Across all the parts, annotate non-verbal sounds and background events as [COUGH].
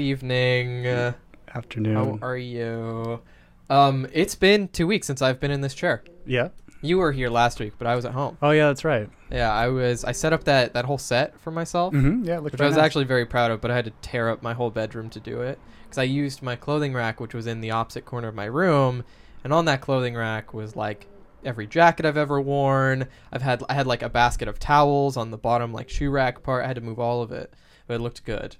Good evening. Afternoon. How are you? Um, it's been two weeks since I've been in this chair. yeah. You were here last week, but I was at home. Oh yeah, that's right. Yeah, I was. I set up that that whole set for myself, Mm-hmm. Yeah. Which I was actually very proud of. But I had to tear up my whole bedroom to do it because I used my clothing rack, which was in the opposite corner of my room, and on that clothing rack was like every jacket I've ever worn. I've had I had like a basket of towels on the bottom like shoe rack part. I had to move all of it, but it looked good.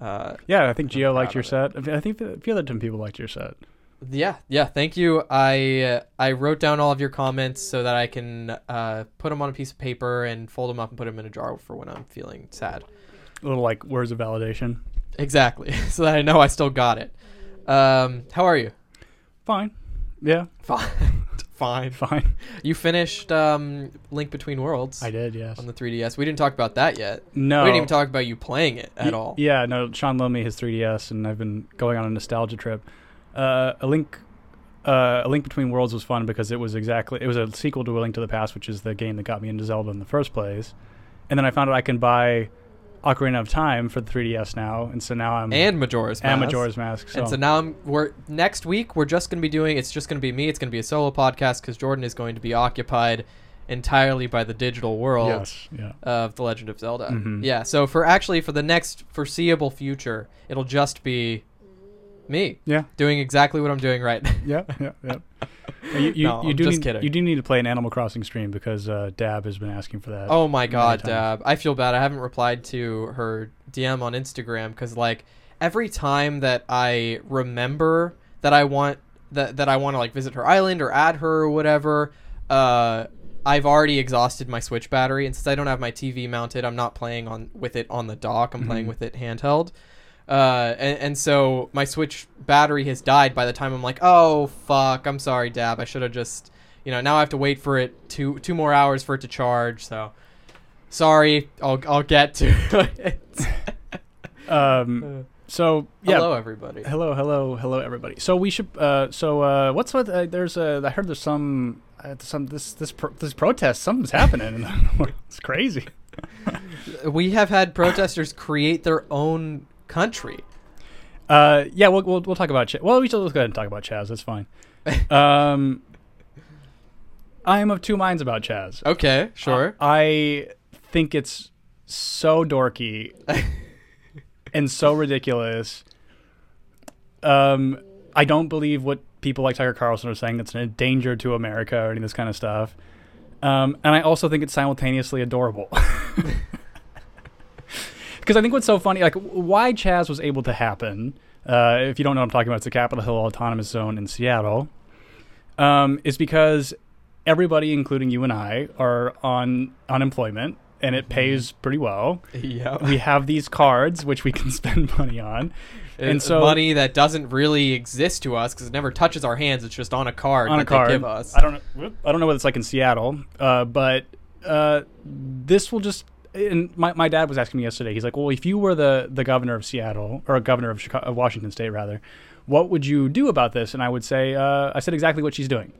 Uh, Yeah, I think Gio liked your set. I think a few other people liked your set. Yeah, yeah. Thank you. I uh, I wrote down all of your comments so that I can uh, put them on a piece of paper and fold them up and put them in a jar for when I'm feeling sad. A little like words of validation. Exactly, [LAUGHS] so that I know I still got it. Um, how are you? Fine. Yeah. Fine. [LAUGHS] Fine. [LAUGHS] Fine. You finished um, Link Between Worlds I did. Yes. on the 3DS. We didn't talk about that yet. no. We didn't even talk about you playing it at Y- all. Yeah. No. Sean loaned me his 3DS, and I've been going on a nostalgia trip. Uh, a link. Uh, a Link Between Worlds was fun because it was exactly it was a sequel to A Link to the Past, which is the game that got me into Zelda in the first place. And then I found out I can buy Ocarina of Time for the 3DS now, and so now I'm And Majora's Mask. and Majora's Mask. So. And so now I'm, we're next week we're just going to be doing it's just going to be me. It's going to be a solo podcast because Jordan is going to be occupied entirely by the digital world yes. Yeah. of The Legend of Zelda. Mhm. Yeah. So for actually for the next foreseeable future, it'll just be me Yeah. doing exactly what I'm doing right now. [LAUGHS] Yeah. Yeah. Yeah. You you, [LAUGHS] No, you I'm do just need, kidding. You do need to play an Animal Crossing stream because uh, Dab has been asking for that. Oh my god, times. Dab. I feel bad. I haven't replied to her DM on Instagram because like every time that I remember that I want that that I want to like visit her island or add her or whatever, uh, I've already exhausted my Switch battery, and since I don't have my TV mounted, I'm not playing on with it on the dock. I'm playing Mhm. with it handheld. Uh, and, and so my Switch battery has died by the time I'm like, oh fuck, I'm sorry, Dab. I should have just, you know, now I have to wait for it two two more hours for it to charge. So, sorry, I'll I'll get to [LAUGHS] it. Um. [LAUGHS] So yeah. Hello, everybody. Hello, hello, hello, everybody. So we should. Uh, so uh, what's what? Uh, there's a. I heard there's some. Uh, some this this pro- this protest. Something's happening. in the world. it's crazy. We have had protesters create their own country. Uh, yeah, we'll we'll, we'll talk about. Ch- well, we should let's go ahead and talk about Chaz. That's fine. [LAUGHS] um, I am of two minds about Chaz. Okay, sure. I think it's so dorky [LAUGHS] and so ridiculous. Um, I don't believe what people like Tucker Carlson are saying. That's a danger to America or any of this kind of stuff. Um, and I also think it's simultaneously adorable. [LAUGHS] Because I think what's so funny, like why Chaz was able to happen. Uh, if you don't know what I'm talking about, it's the Capitol Hill Autonomous Zone in Seattle. Um, is because everybody, including you and I, are on unemployment, and it pays pretty well. yeah. We have these cards which we can [LAUGHS] spend money on, and so money that doesn't really exist to us because it never touches our hands. It's just on a card on a card. they give us. I don't know. I don't know what it's like in Seattle, uh, but uh, this will just. And my, my dad was asking me yesterday. He's like, "Well, if you were the, the governor of Seattle or a governor of, Chicago, of Washington State, rather, what would you do about this?" And I would say, uh, "I said exactly what she's doing."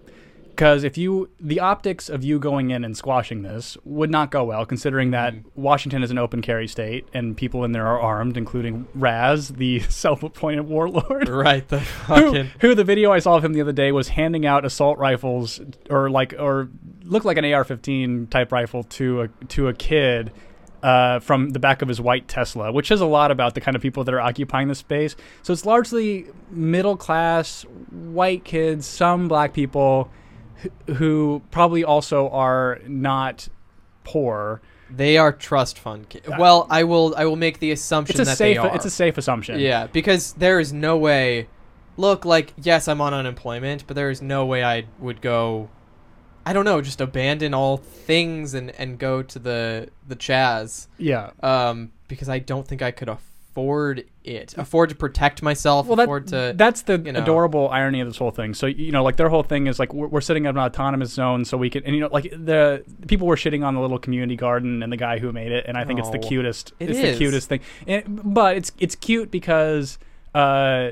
Because if you, the optics of you going in and squashing this would not go well, considering that Washington is an open carry state and people in there are armed, including Raz, the [LAUGHS] self-appointed warlord right. The [LAUGHS] who, fucking. who the video I saw of him the other day was handing out assault rifles or like or looked like an AR-15 type rifle to a to a kid uh, from the back of his white Tesla, which says a lot about the kind of people that are occupying the space. So it's largely middle class white kids, some black people who, who probably also are not poor. They are trust fund. Ki- well, I will. I will make the assumption It's a that safe they are. it's a safe assumption. Yeah, because there is no way. Look, like yes, I'm on unemployment, but there is no way I would go. I don't know, just abandon all things and and go to the the Chaz. Yeah. Um, because I don't think I could afford it. Afford to protect myself. well, that, to. that's the you know. adorable irony of this whole thing. So you know, like their whole thing is like we're, we're sitting in an autonomous zone, so we can, and you know, like the people were shitting on the little community garden and the guy who made it, and I think it's the Oh, cutest. it it's is. the cutest thing, and, but it's it's cute because. Uh,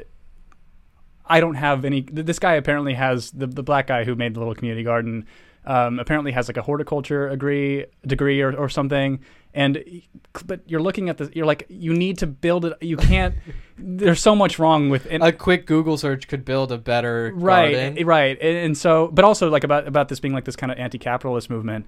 I don't have any. This guy apparently has the the black guy who made the little community garden. Um, apparently has like a horticulture agree degree or, or something, and but you're looking at this. You're like you need to build it. You can't. [LAUGHS] there's so much wrong with and, A quick Google search could build a better right garden. right and, and so but also like about about this being like this kind of anti-capitalist movement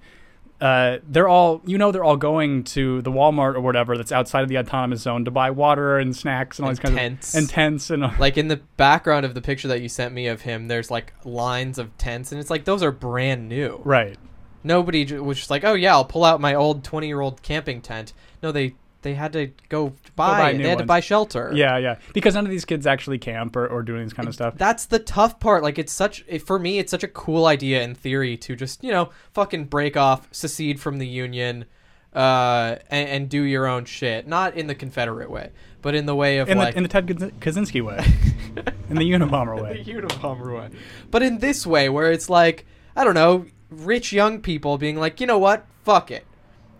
uh, they're all you know they're all going to the Walmart or whatever that's outside of the autonomous zone to buy water and snacks and all And these kinds tents. of and tents and Like in the background of the picture that you sent me of him, there's like lines of tents, and it's like those are brand new. right Nobody was just like, oh yeah, I'll pull out my old 20 year old camping tent. No, they they had to go buy. buy new they had to buy shelter. yeah yeah because none of these kids actually camp or, or do this kind of stuff That's the tough part. Like it's such for me, it's such a cool idea in theory to just you know fucking break off, secede from the union, uh, and, and do your own shit. Not in the Confederate way, but in the way of in like the in the Ted Kaz- Kaczynski way [LAUGHS] in the Unabomber way, the way Unabomber way. But in this way, where it's like I don't know, rich young people being like, you know what, fuck it,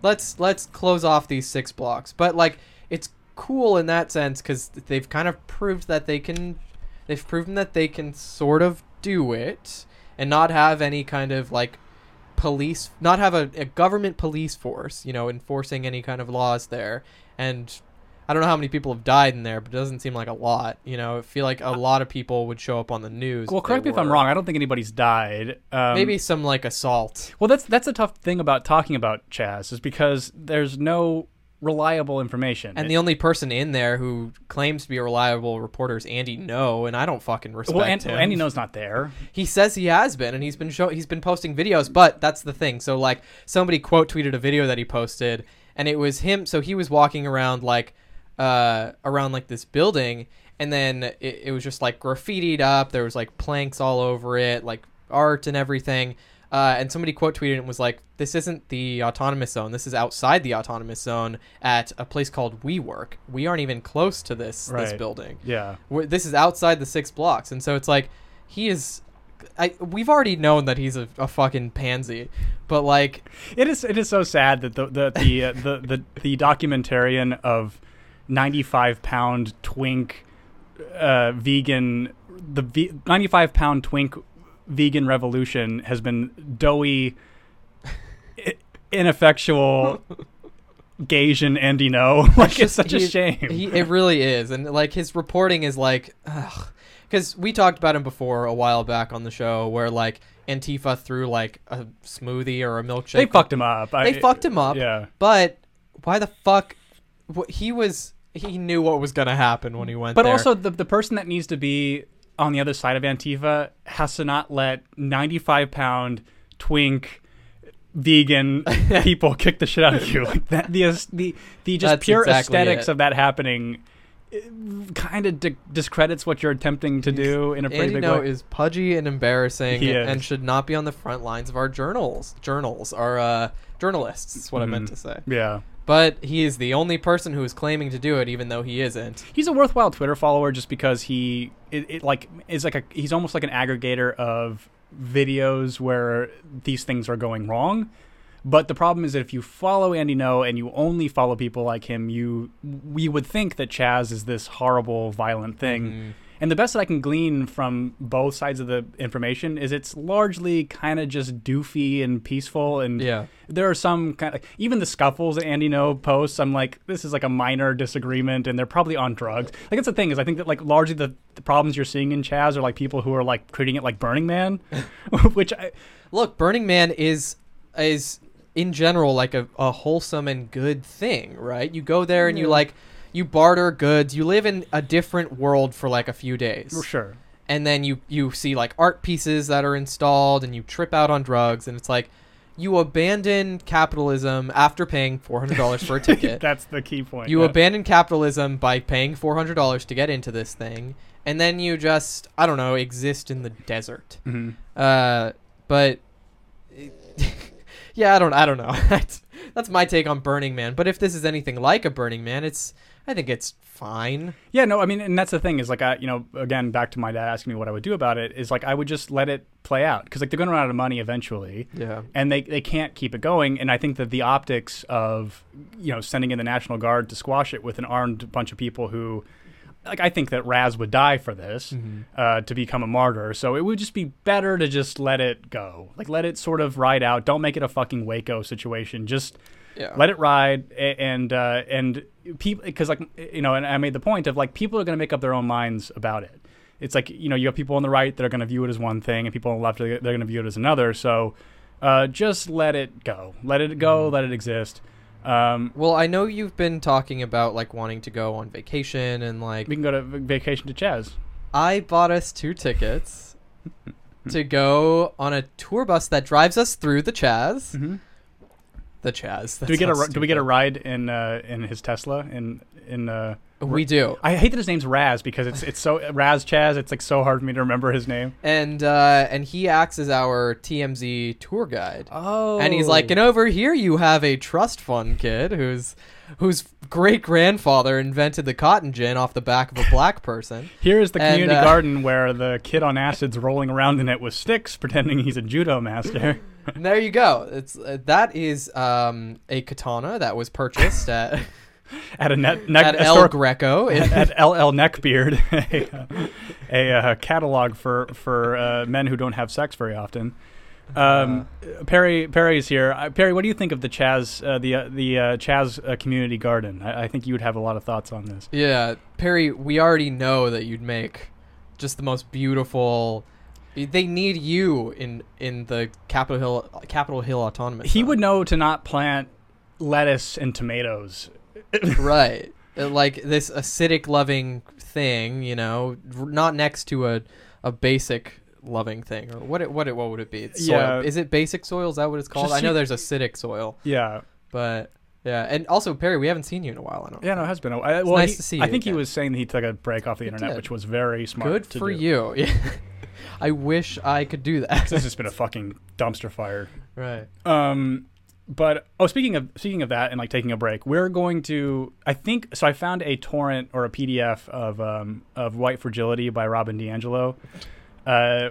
let's let's close off these six blocks. But like, it's cool in that sense because they've kind of proved that they can, they've proven that they can sort of do it and not have any kind of like police, not have a, a government police force, you know, enforcing any kind of laws there. And I don't know how many people have died in there, but it doesn't seem like a lot. You know, I feel like a lot of people would show up on the news. well correct me if I'm wrong I don't think anybody's died um, Maybe some like assault. Well, that's that's a tough thing about talking about Chaz is because there's no reliable information. And the only person in there who claims to be a reliable reporter is Andy Ngo, and I don't fucking respect well, and, him. Andy Ngo's not there. He says he has been, and he's been show he's been posting videos. But that's the thing. So like somebody quote tweeted a video that he posted, and it was him. So he was walking around like uh around like this building, and then it, it was just like graffitied up. There was like planks all over it, like art and everything. Uh, and somebody quote tweeted and was like, "This isn't the autonomous zone. This is outside the autonomous zone at a place called WeWork. We aren't even close to this this building." Yeah. We're, this is outside the six blocks, and so it's like he is. I we've already known that he's a, a fucking pansy, but like It is it is so sad that the the the uh, the, the, the documentarian of 95 pound twink uh, vegan the ve- 95 pound twink vegan revolution has been doughy i- ineffectual [LAUGHS] Gasian Andy Ngo [LAUGHS] like it's such a shame He, it really is, and like his reporting is like, because we talked about him before a while back on the show, where like Antifa threw like a smoothie or a milkshake. they fucked him up They fucked him up. yeah But why the fuck? He was he knew what was gonna happen when he went there. But there. also, the, the person that needs to be on the other side of Antifa has to not let 95 pound twink vegan [LAUGHS] people kick the shit out of you. Like that, the the the just That's pure exactly aesthetics it. of that happening kind of di- discredits what you're attempting to do in a pretty Andy big No way. is pudgy and embarrassing and should not be on the front lines of our journals. Journals, our uh, journalists. Is what I meant Mhm. to say. yeah. But he is the only person who is claiming to do it, even though he isn't. He's a worthwhile Twitter follower just because he it, it like is like a he's almost like an aggregator of videos where these things are going wrong. But the problem is that if you follow Andy Ngo and you only follow people like him, you we would think that Chaz is this horrible, violent thing. Mhm. And the best that I can glean from both sides of the information is it's largely kind of just doofy and peaceful and Yeah. there are some kind of even the scuffles that Andy Ngo posts. I'm like, this is like a minor disagreement, and they're probably on drugs. Like that's the thing is, I think that like largely the, the problems you're seeing in Chaz are like people who are like treating it like Burning Man, [LAUGHS] which I, Look, Burning Man is is in general like a, a wholesome and good thing, right? You go there and you Yeah. like you barter goods. You live in a different world for like a few days. for sure. and then you you see like art pieces that are installed and you trip out on drugs and it's like you abandon capitalism after paying $400 for a [LAUGHS] ticket That's the key point. you yeah. abandon capitalism by paying $400 to get into this thing and then you just i don't know exist in the desert Mhm. uh but [LAUGHS] yeah i don't i don't know [LAUGHS] that's my take on burning man but if this is anything like a burning man it's i think it's fine Yeah, no, I mean, and that's the thing is like, I, you know, again, back to my dad asking me what I would do about it is like, I would just let it play out because like they're going to run out of money eventually. yeah and they, they can't keep it going. And I think that the optics of you know sending in the National Guard to squash it with an armed bunch of people who like I think that Raz would die for this Mm-hmm. uh, to become a martyr. So it would just be better to just let it go, like let it sort of ride out. Don't make it a fucking Waco situation. Just Yeah. let it ride and uh, and people because like you know and i made the point of like people are going to make up their own minds about it it's like you know you have people on the right that are going to view it as one thing and people on the left they're going to view it as another so uh, just let it go let it go let it exist um, Well, I know you've been talking about like wanting to go on vacation and like we can go to vacation to chaz I bought us two tickets [LAUGHS] to go on a tour bus that drives us through the Chaz. Mhm. The Chaz. do we get a ri- do we get a ride in uh, in his tesla in in uh, We do. I hate that his name's Raz because it's it's so Raz Chaz. It's like so hard for me to remember his name. And uh, and he acts as our TMZ tour guide. Oh, And he's like, and over here you have a trust fund kid whose whose great grandfather invented the cotton gin off the back of a black person. [LAUGHS] Here is the And, community uh, garden where the kid on acid's rolling around in it with sticks, pretending he's a judo master. [LAUGHS] and there you go. It's uh, that is um, a katana that was purchased at [LAUGHS] at a net, neck at El Greco. in- [LAUGHS] at LL Neckbeard, [LAUGHS] a, a, uh catalog for for uh, men who don't have sex very often. Um, Perry Perry's here. Uh, Perry, what do you think of the Chaz uh, the uh, the uh, Chaz uh, community garden? I, I think you would have a lot of thoughts on this. Yeah, Perry, we already know that you'd make just the most beautiful. They need you in in the Capitol Hill Capitol Hill Autonomous. He Zone. would know to not plant lettuce and tomatoes. [LAUGHS] right, Uh, like this acidic loving thing, you know, not next to a a basic loving thing or what it, what it, what would it be? It's soil. Yeah. Is it basic soil? Is that what it's called? Just I know there's acidic soil, Yeah, but yeah, and also Perry, we haven't seen you in a while. I don't. yeah, no, it has been. A, I, well, nice he- to see I you think he was saying that he took a break off the He internet, did. which was very smart. Good for do. you. [LAUGHS] Yeah. I wish I could do that. This has been a fucking dumpster fire. right. Um, but oh, speaking of speaking of that and like taking a break, we're going to. I think so. I found a torrent or a PDF of um, of White Fragility by Robin DiAngelo, uh,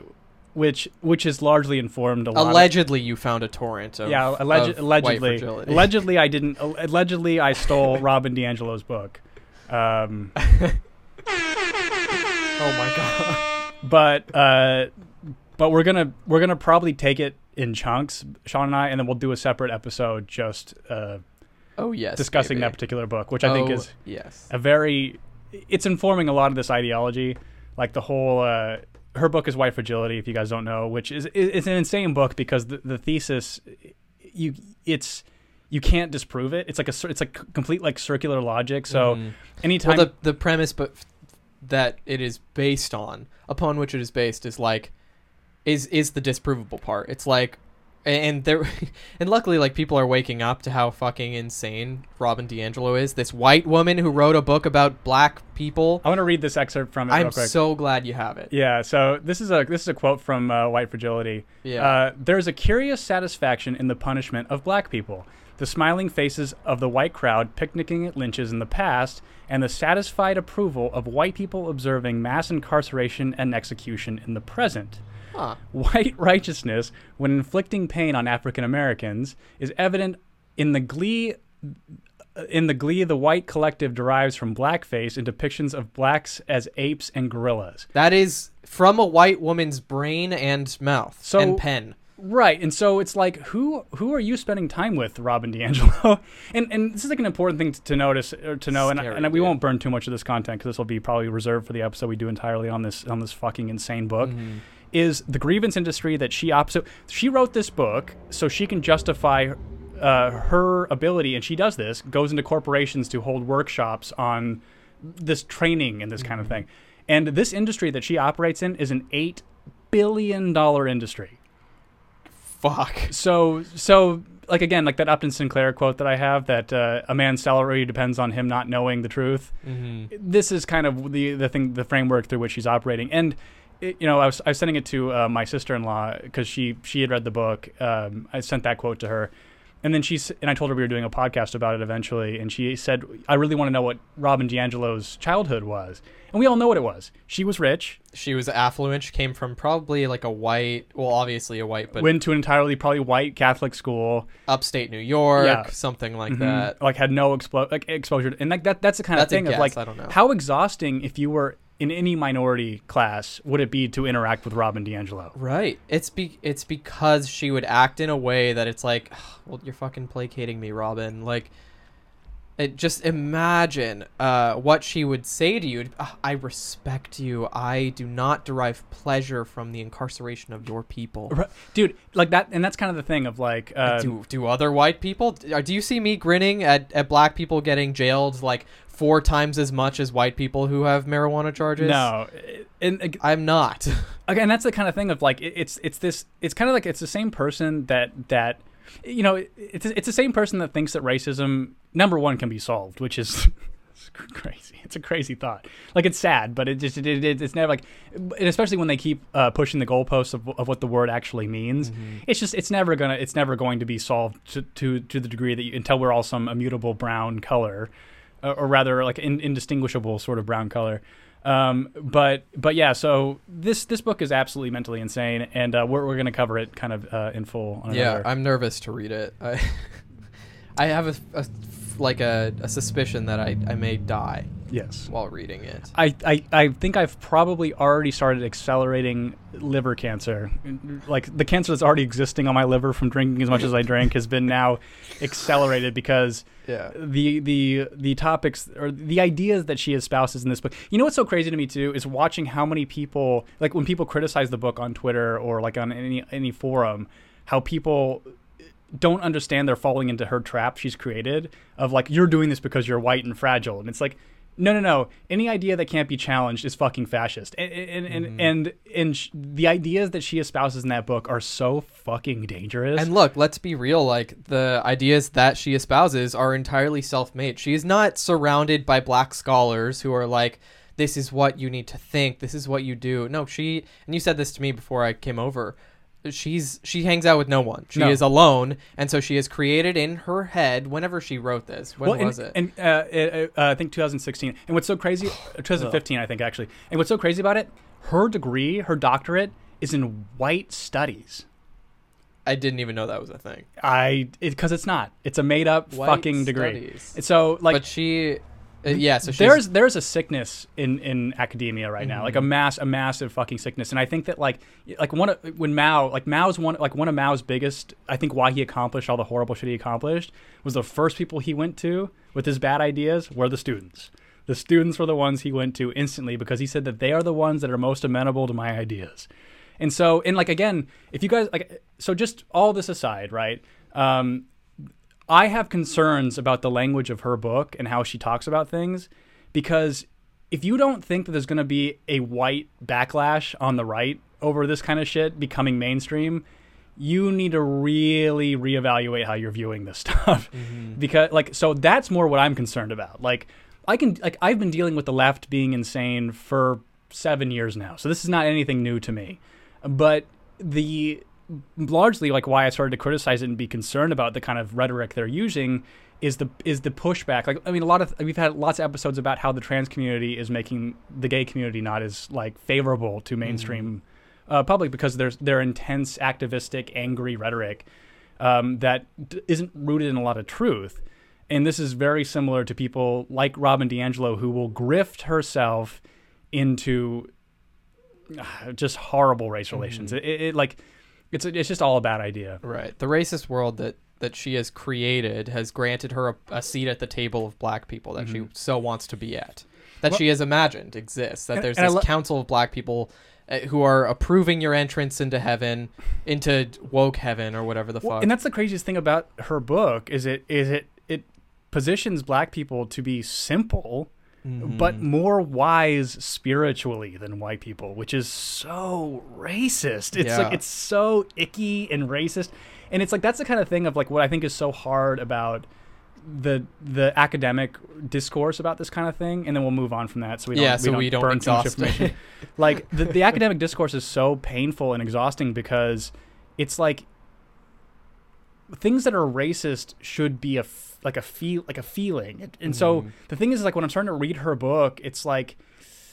which which is largely informed a lot. of- Allegedly, you found a torrent of yeah, of White allegedly. Fragility. Allegedly, I didn't. Allegedly, I stole [LAUGHS] Robin DiAngelo's book. Um, [LAUGHS] oh my god. But uh, but we're gonna we're gonna probably take it in chunks, Sean and I, and then we'll do a separate episode just uh, Oh yes. discussing baby. that particular book, which I think Oh, is yes. a very it's informing a lot of this ideology, like the whole. Uh, her book is White Fragility, if you guys don't know, which is is an insane book because the, the thesis, you it's you can't disprove it. It's like a it's like complete like circular logic. So Mhm. anytime well, the the premise, but that it is based on, upon which it is based, is like, is is the disprovable part. It's like, and there, [LAUGHS] and luckily, like people are waking up to how fucking insane Robin DiAngelo is. This white woman who wrote a book about black people. I want to read this excerpt from it I'm real quick. so glad you have it. Yeah, so this is a this is a quote from uh, White Fragility. Yeah. Uh, There's a curious satisfaction in the punishment of black people. The smiling faces of the white crowd picnicking at lynches in the past, and the satisfied approval of white people observing mass incarceration and execution in the present. Huh. White righteousness, when inflicting pain on African Americans, is evident in the glee in the glee the white collective derives from blackface in depictions of blacks as apes and gorillas. That is from a white woman's brain and mouth So- and pen. Right, and so it's like, who who are you spending time with, Robin DiAngelo? [LAUGHS] and and this is like an important thing to, to notice or to know, and, Scary, and we dude. won't burn too much of this content because this will be probably reserved for the episode we do entirely on this on this fucking insane book. Mhm. Is the grievance industry that she op- she wrote this book so she can justify uh, her ability, and she does this goes into corporations to hold workshops on this training and this kind of thing, and this industry that she operates in is an eight billion dollar industry Fuck. so so like again like that upton sinclair quote that i have that uh, a man's salary depends on him not knowing the truth. Hmm this is kind of the the thing the framework through which she's operating. And it, you know I was, I was sending it to uh, my sister-in-law because she she had read the book. Um, i sent that quote to her And then she and I told her we were doing a podcast about it eventually, and she said, "I really want to know what Robin DiAngelo's childhood was." And we all know what it was. She was rich, She was affluent. She came from probably like a white, well, obviously a white, but went to an entirely probably white Catholic school, upstate New York, Yeah. something like Mhm. that. like had no explo- like exposure, to- and like that that's the kind That's of thing of guess, like I don't know. how exhausting if you were in any minority class would it be to interact with Robin DiAngelo? Right. It's be it's because she would act in a way that it's like, well, you're fucking placating me, Robin. Like, it, just imagine uh, what she would say to you. I respect you. I do not derive pleasure from the incarceration of your people. Dude, like that, and that's kind of the thing of like, uh, do do other white people? Do do you see me grinning at, at black people getting jailed like four times as much as white people who have marijuana charges? no, and I'm not. again, that's the kind of thing of like, it- it's it's this, it's kind of like it's the same person that that, you know, it's it's the same person that thinks that racism number one can be solved, which is. [LAUGHS] it's Crazy. It's a crazy thought. Like it's sad, but it just it, it, it's never like, and especially when they keep uh, pushing the goalposts of, of what the word actually means. It's just it's never gonna it's never going to be solved to to, to the degree that you, until we're all some immutable brown color, uh, or rather like in, indistinguishable sort of brown color. Um, but but yeah, so this this book is absolutely mentally insane, and uh, we're we're gonna cover it kind of uh, in full. On Yeah, I'm nervous to read it. I, [LAUGHS] I have a, a- like a, a suspicion that I, I may die yes. while reading it. I, I, I think I've probably already started accelerating liver cancer. Like the cancer that's already existing on my liver from drinking as much as I drank has been now accelerated because Yeah. the the the topics or the ideas that she espouses in this book. You know what's so crazy to me too is watching how many people like when people criticize the book on Twitter or like on any any forum, how people don't understand they're falling into her trap she's created of like you're doing this because you're white and fragile and it's like no no no any idea that can't be challenged is fucking fascist and and and and, and sh- the ideas that she espouses in that book are so fucking dangerous And look, let's be real. Like the ideas that she espouses are entirely self-made. She is not surrounded by black scholars who are like, "This is what you need to think. This is what you do." No, she and you said this to me before I came over. She's she hangs out with no one. She No. is alone, and so she has created in her head. Whenever she wrote this, when well, was it? And uh, it, uh, I think 2016. And what's so crazy, [SIGHS] 2015, I think actually. And what's so crazy about it, her degree, her doctorate, is in white studies. I didn't even know that was a thing. I because it's not. It's a made up White fucking degree. studies. So like but she, uh, yeah. So there's there's a sickness in in academia right now, Mm-hmm. like a mass a massive fucking sickness, and I think that like like one of, when Mao like Mao's one like one of Mao's biggest I think why he accomplished all the horrible shit he accomplished was the first people he went to with his bad ideas were the students. The students were the ones he went to instantly because he said that they are the ones that are most amenable to my ideas. And so, and like again, if you guys like, so just all this aside, right? Um, I have concerns about the language of her book and how she talks about things because if you don't think that there's going to be a white backlash on the right over this kind of shit becoming mainstream, you need to really reevaluate how you're viewing this [LAUGHS] stuff. Mm-hmm. Because like so that's more what I'm concerned about. Like I can like I've been dealing with the left being insane for 7 years now. So this is not anything new to me. But the largely like why I started to criticize it and be concerned about the kind of rhetoric they're using is the is the pushback. Like I mean, a lot of we've had lots of episodes about how the trans community is making the gay community not as like favorable to mainstream uh, public because there's their intense, activistic, angry rhetoric um, that d- isn't rooted in a lot of truth. And this is very similar to people like Robin DiAngelo who will grift herself into uh, just horrible race relations. It, it, it, like it's it's just all a bad idea. Right. The racist world that that she has created has granted her a, a seat at the table of black people that she so wants to be at. That Well- she has imagined exists. That And- there's and this lo- council of black people uh, who are approving your entrance into heaven, into woke heaven or whatever the Well, fuck. and that's the craziest thing about her book is it is it it positions black people to be simple but mm-hmm. more wise spiritually than white people which is so racist. It's Yeah. like it's so icky and racist. And it's like that's the kind of thing of like what i think is so hard about the the academic discourse about this kind of thing. And then we'll move on from that so we don't, Yeah, so we don't burn too much information. [LAUGHS] Like the, the academic discourse is so painful and exhausting because it's like things that are racist should be a like a feel like a feeling. And, and so mm-hmm. the thing is, like when I'm starting to read her book, it's like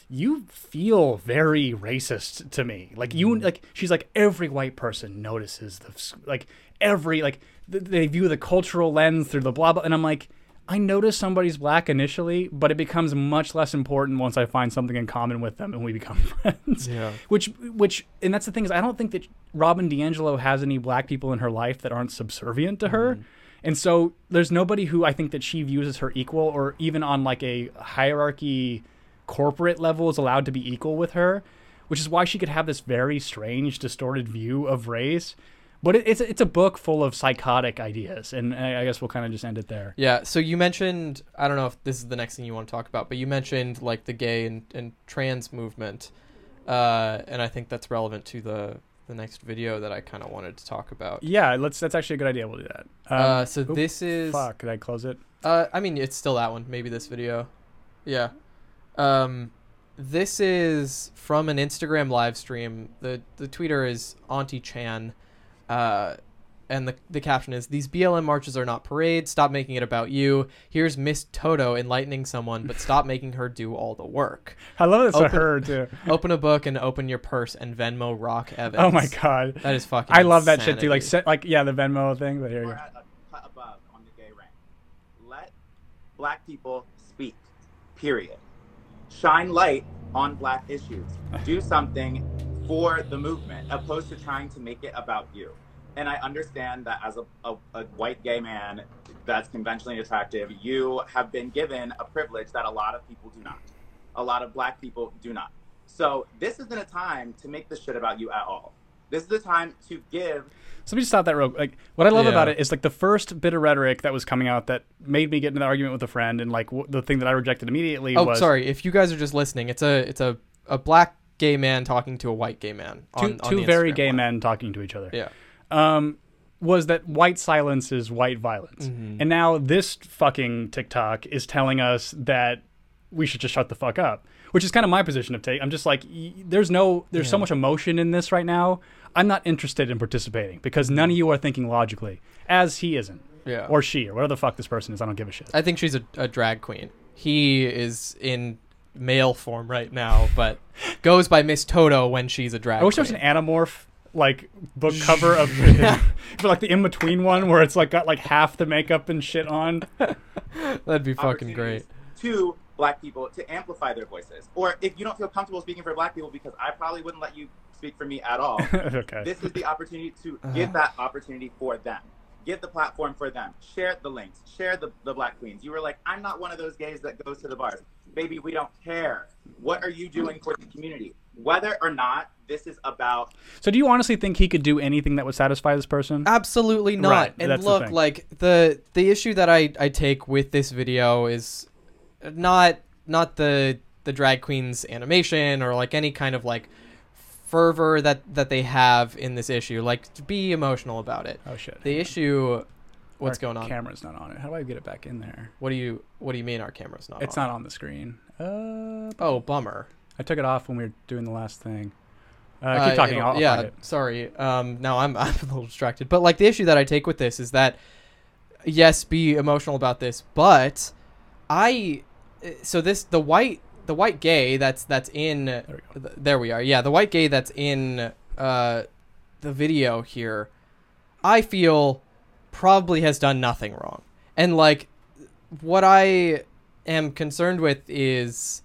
you feel very racist to me. Like you, mm-hmm. like she's like every white person notices the like every like th- they view the cultural lens through the blah blah, and I'm like. I notice somebody's black initially, but it becomes much less important once I find something in common with them and we become [LAUGHS] friends. Yeah. Which, which, and that's the thing is, I don't think that Robin DiAngelo has any black people in her life that aren't subservient to her, mm-hmm. And so there's nobody who I think that she views as her equal, or even on like a hierarchy, corporate level, is allowed to be equal with her, which is why she could have this very strange, distorted view of race. But it, it's it's a book full of psychotic ideas, and I guess we'll kind of just end it there. Yeah. So you mentioned I don't know if this is the next thing you want to talk about, but you mentioned like the gay and, and trans movement, uh, and I think that's relevant to the the next video that I kind of wanted to talk about. Yeah, let's. That's actually a good idea. We'll do that. Um, uh, so oop, this is fuck. Did I close it? Uh, I mean, it's still that one. Maybe this video. Yeah. Um, this is from an Instagram live stream. the The tweeter is Auntie Chan, uh, and the the caption is: "These BLM marches are not parades. Stop making it about you. Here's Miss Toto enlightening someone, but stop making her do all the work. I love it's a Open- her too. [LAUGHS] Open a book and open your purse and Venmo Rock Evans. Oh my god. that is fucking. I love that shit too. Like, insanity. se- like yeah, the Venmo thing. But here you We're go. cut above on the gay rank. Let black people speak. Period. Shine light on black issues. Do something for the movement, opposed to trying to make it about you. And I understand that as a, a, a white gay man that's conventionally attractive, you have been given a privilege that a lot of people do not. A lot of black people do not. So this isn't a time to make this shit about you at all. This is the time to give So let me just stop that real. Like, what I love about it is like the first bit of rhetoric that was coming out that made me get into the argument with a friend, and like w- the thing that I rejected immediately Oh, was sorry. If you guys are just listening, it's a it's a, a black gay man talking to a white gay man. two, on, on two very Instagram gay live. men talking to each other. Yeah. Um, was that white silence is white violence. Mm-hmm. And now this fucking TikTok is telling us that we should just shut the fuck up, which is kind of my position of take. I'm just like, y- there's no, there's so much emotion in this right now. I'm not interested in participating because none of you are thinking logically, as he isn't, Yeah. or she, or whatever the fuck this person is. I don't give a shit. I think she's a, a drag queen. He is in male form right now, but [LAUGHS] goes by Miss Toto when she's a drag. I wish there was an Animorph like book cover of [LAUGHS] [LAUGHS] for like the in between one where it's like got like half the makeup and shit on. [LAUGHS] That'd be fucking great. opportunities to black people to amplify their voices. Or if you don't feel comfortable speaking for black people, because I probably wouldn't let you speak for me at all, okay. this is the opportunity to [SIGHS] give that opportunity for them. Give the platform for them. Share the links. Share the, the black queens. You were like, I'm not one of those gays that goes to the bars. Baby, we don't care. What are you doing for the community? Whether or not this is about So do you honestly think he could do anything that would satisfy this person? Absolutely not. Right, and that's the look, like the the issue that I I take with this video is not not the the drag queens animation or like any kind of like fervor that that they have in this issue. Like to be emotional about it. oh shit. The issue what's going on? Camera's not on it. How do I get it back in there? What do you what do you mean our camera's not It's on? not on the screen. Uh, Oh, bummer. I took it off when we were doing the last thing. Uh, Uh, keep talking. it'll- I'll, I'll yeah, it. sorry. Um, now I'm [LAUGHS] I'm a little distracted. But like the issue that I take with this is that yes, be emotional about this, but I so this the white the white gay that's that's in there we go. there we are. Yeah, the white gay that's in uh the video here I feel probably has done nothing wrong. And like what I am concerned with is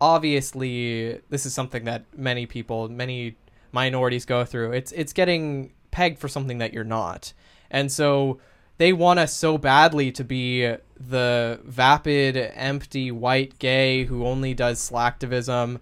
obviously this is something that many people, many minorities go through. It's it's getting pegged for something that you're not. And so they want us so badly to be the vapid, empty white gay who only does slacktivism.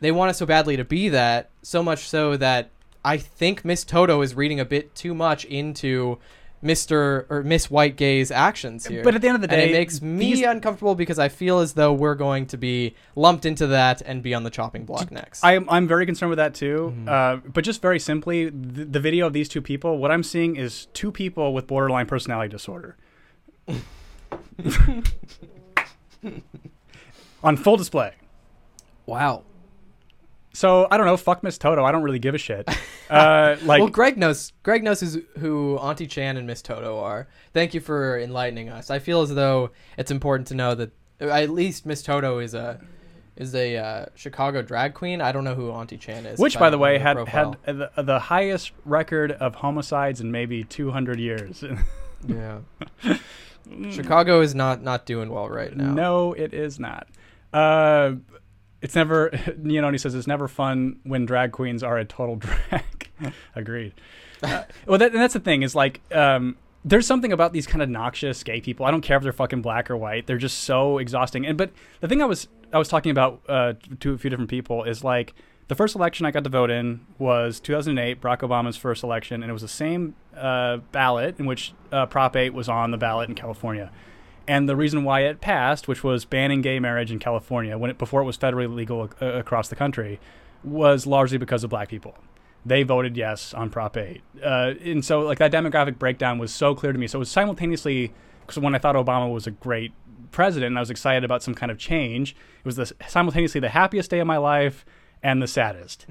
They want us so badly to be that, so much so that I think Miss Toto is reading a bit too much into Mr. or Miss White Gay's actions here. But at the end of the And day, it makes me these- uncomfortable because I feel as though we're going to be lumped into that and be on the chopping block next. I'm I'm very concerned with that too. Mm-hmm. Uh, but just very simply, the, the video of these two people, what I'm seeing is two people with borderline personality disorder. [LAUGHS] On full display. wow. So I don't know. Fuck Miss Toto. I don't really give a shit. [LAUGHS] Uh, like well, Greg knows. Greg knows who's, who Auntie Chan and Miss Toto are. Thank you for enlightening us. I feel as though it's important to know that at least Miss Toto is a is a uh, Chicago drag queen. I don't know who Auntie Chan is. which, by the way, had profile. had the, the highest record of homicides in maybe 200 years. [LAUGHS] yeah. Chicago is not not doing well right now. No, it is not. Uh, it's never. [LAUGHS] Neononi says it's never fun when drag queens are a total [LAUGHS] drag. [LAUGHS] Agreed. Uh, well, that, and that's the thing is like, um, there's something about these kind of noxious gay people. I don't care if they're fucking black or white. They're just so exhausting. And but the thing I was I was talking about uh, to a few different people is like the first election I got to vote in was 2008, Barack Obama's first election, and it was the same uh, ballot in which uh, Prop 8 was on the ballot in California. And the reason why it passed, which was banning gay marriage in California when it, before it was federally legal uh, across the country, was largely because of black people. They voted yes on Prop 8. Uh, and so, like, that demographic breakdown was so clear to me. So it was simultaneously, because when I thought Obama was a great president and I was excited about some kind of change, it was the, simultaneously the happiest day of my life and the saddest.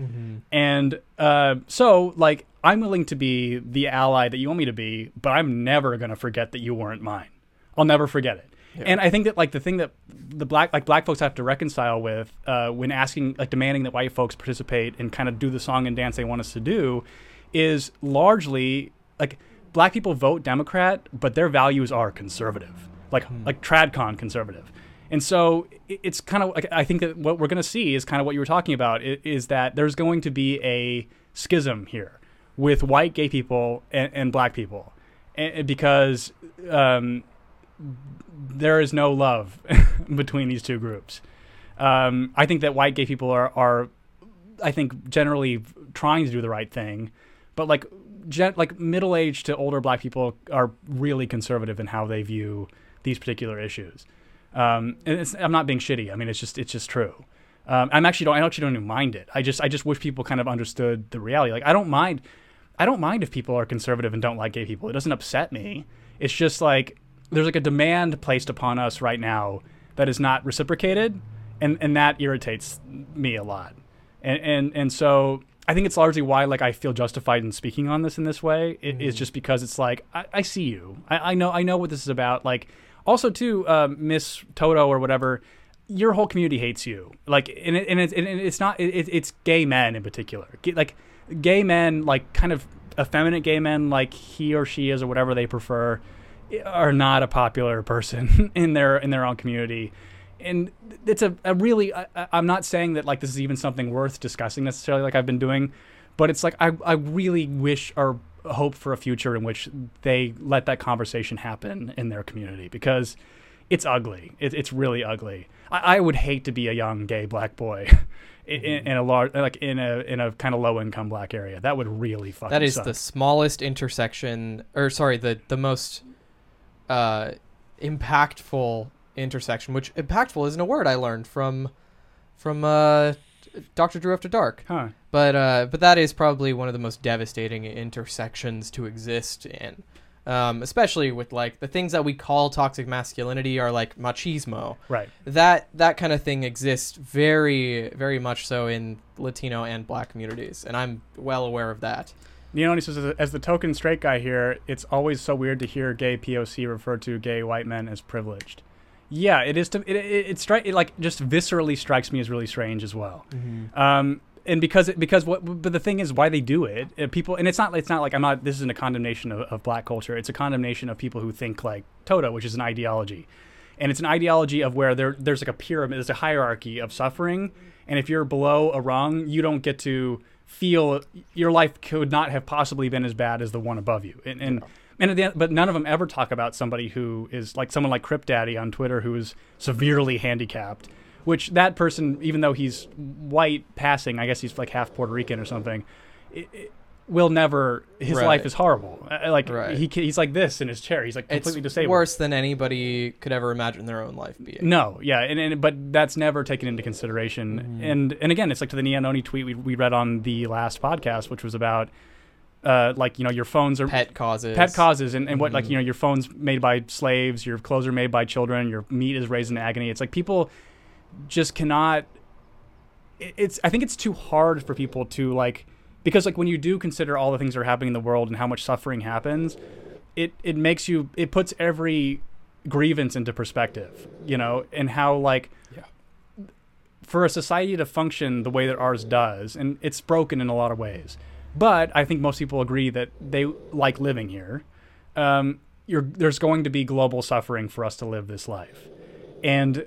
And uh, so, like, I'm willing to be the ally that you want me to be, but I'm never going to forget that you weren't mine. I'll never forget it. And I think that like the thing that the black like black folks have to reconcile with uh, when asking like demanding that white folks participate and kind of do the song and dance they want us to do is largely like black people vote Democrat, but their values are conservative, like like tradcon conservative. And so it's kind of like I think that what we're going to see is kind of what you were talking about is that there's going to be a schism here with white gay people and, and black people, and, because um, there is no love [LAUGHS] between these two groups. Um, I think that white gay people are, are, I think, generally trying to do the right thing, but like, gen- like middle aged to older black people are really conservative in how they view these particular issues. Um, and I'm not being shitty. I mean, it's just it's just true. Um, I'm actually don't I actually don't even mind it. I just I just wish people kind of understood the reality. Like I don't mind I don't mind if people are conservative and don't like gay people. It doesn't upset me. It's just like there's like a demand placed upon us right now that is not reciprocated, and and that irritates me a lot. And and and so I think it's largely why like I feel justified in speaking on this in this way. It is just because it's like I, I see you. I, I know I know what this is about. Like also too, uh, Miss Toto or whatever. Your whole community hates you. Like, and, it, and, it's, and it's not. It, it's gay men in particular. Like, gay men, like kind of effeminate gay men, like he or she is or whatever they prefer, are not a popular person [LAUGHS] in their in their own community. And it's a, a really. I, I'm not saying that like this is even something worth discussing necessarily, like I've been doing, but it's like I I really wish or hope for a future in which they let that conversation happen in their community because it's ugly. It, it's really ugly. I, I would hate to be a young gay black boy [LAUGHS] in, in a large, like in a in a kind of low income black area. That would really fucking. That is suck. the smallest intersection, or sorry, the the most uh, impactful intersection. Which impactful isn't a word I learned from from uh, Doctor Drew After Dark. Huh. But uh, but that is probably one of the most devastating intersections to exist in. Um, especially with like the things that we call toxic masculinity are like machismo. Right. That that kind of thing exists very very much so in Latino and Black communities, and I'm well aware of that. Neoni says, as- the token straight guy here, it's always so weird to hear gay POC refer to gay white men as privileged. Yeah, it is. To, it it, it, stri- it like just viscerally strikes me as really strange as well. Um, and because it, because what but the thing is why they do it uh, people and it's not it's not like I'm not this isn't a condemnation of, of black culture it's a condemnation of people who think like Toto which is an ideology and it's an ideology of where there there's like a pyramid there's a hierarchy of suffering and if you're below a rung you don't get to feel your life could not have possibly been as bad as the one above you. And and, and at the end, but none of them ever talk about somebody who is like someone like Crip Daddy on Twitter who is severely handicapped which that person even though he's white passing i guess he's like half puerto rican or something it, it will never his Right. life is horrible Uh, like Right. he he's like this in his chair he's like completely it's disabled worse than anybody could ever imagine their own life being. no, yeah, and, and but that's never taken into consideration. Mm-hmm. And and again, it's like to the Neononi tweet we, we read on the last podcast, which was about uh, like you know your phones are Pet causes. pet causes and, and what like Mhm. you know your phones made by slaves, your clothes are made by children, your meat is raised in agony. It's like people just cannot. it's I think it's too hard for people to like because like when you do consider all the things that are happening in the world and how much suffering happens, it it makes you it puts every grievance into perspective, you know, and how like Yeah. for a society to function the way that ours does, and it's broken in a lot of ways. But I think most people agree that they like living here. Um, you're, there's going to be global suffering for us to live this life, and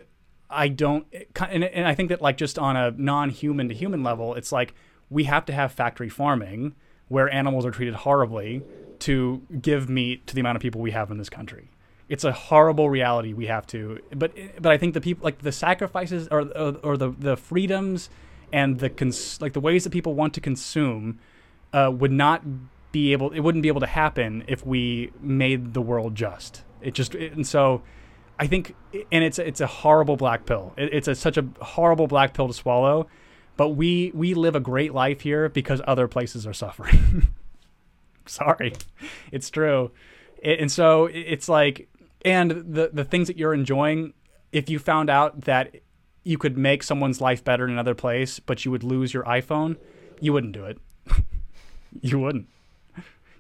I don't. And, and I think that like just on a non-human to human level, it's like we have to have factory farming where animals are treated horribly to give meat to the amount of people we have in this country. It's a horrible reality we have to but but i think the people like the sacrifices or or, the the freedoms and the cons- like the ways that people want to consume uh, would not be able it wouldn't be able to happen if we made the world just. It just it, and so i think and it's it's a horrible black pill. It, it's a, such a horrible black pill to swallow but we we live a great life here because other places are suffering. [LAUGHS] Sorry. It's true. And so it's like and the the things that you're enjoying if you found out that you could make someone's life better in another place but you would lose your iphone you wouldn't do it. [LAUGHS] You wouldn't.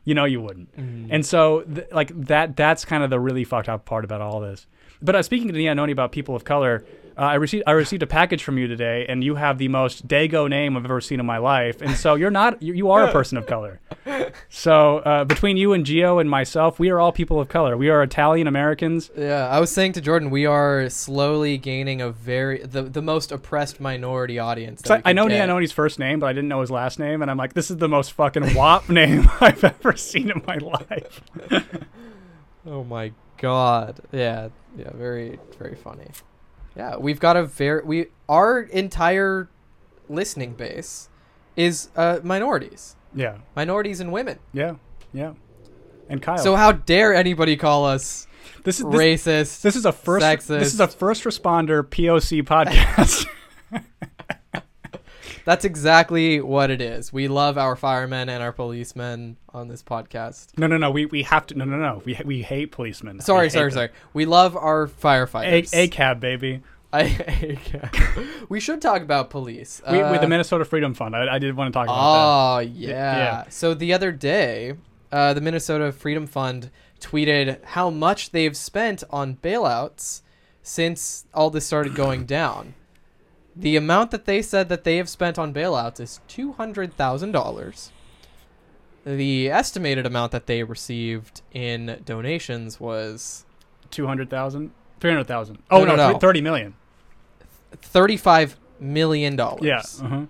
You know you wouldn't. And so th- like that that's kind of the really fucked up part about all this. But uh, speaking to Nia Noni about people of color uh, I received I received a package from you today, and you have the most Dago name I've ever seen in my life, and so you're not you, you are a person of color. [LAUGHS] So uh, between you and Geo and myself, we are all people of color. We are Italian Americans. Yeah, I was saying to Jordan, we are slowly gaining a very the, the most oppressed minority audience. that So I know get. Nia first name, but I didn't know his last name, and I'm like, this is the most fucking wop [LAUGHS] name [LAUGHS] I've ever seen in my life. Oh my god. Yeah, yeah, very very funny. Yeah, we've got a very we our entire listening base is uh minorities. Yeah, Minorities and women. yeah, yeah. And Kyle, So how dare anybody call us this is this, racist? this is a first sexist. this is a first responder POC podcast. [LAUGHS] That's exactly what it is. We love our firemen and our policemen on this podcast. no, no, no. We we have to. No, no, no. We we hate policemen. Sorry, We sorry, sorry. We love our firefighters. ACAB baby. [LAUGHS] I, we should talk about police. We, with the Uh, Minnesota Freedom Fund. I, I did want to talk about Oh yeah. yeah. So the other day, uh, the Minnesota Freedom Fund tweeted how much they've spent on bailouts since all this started going down. The amount that they said that they have spent on bailouts is two hundred thousand dollars. The estimated amount that they received in donations was that. Two hundred thousand. Three hundred thousand. Oh No, no, no, no. thirty million. thirty-five million dollars. Yeah. Uh-huh.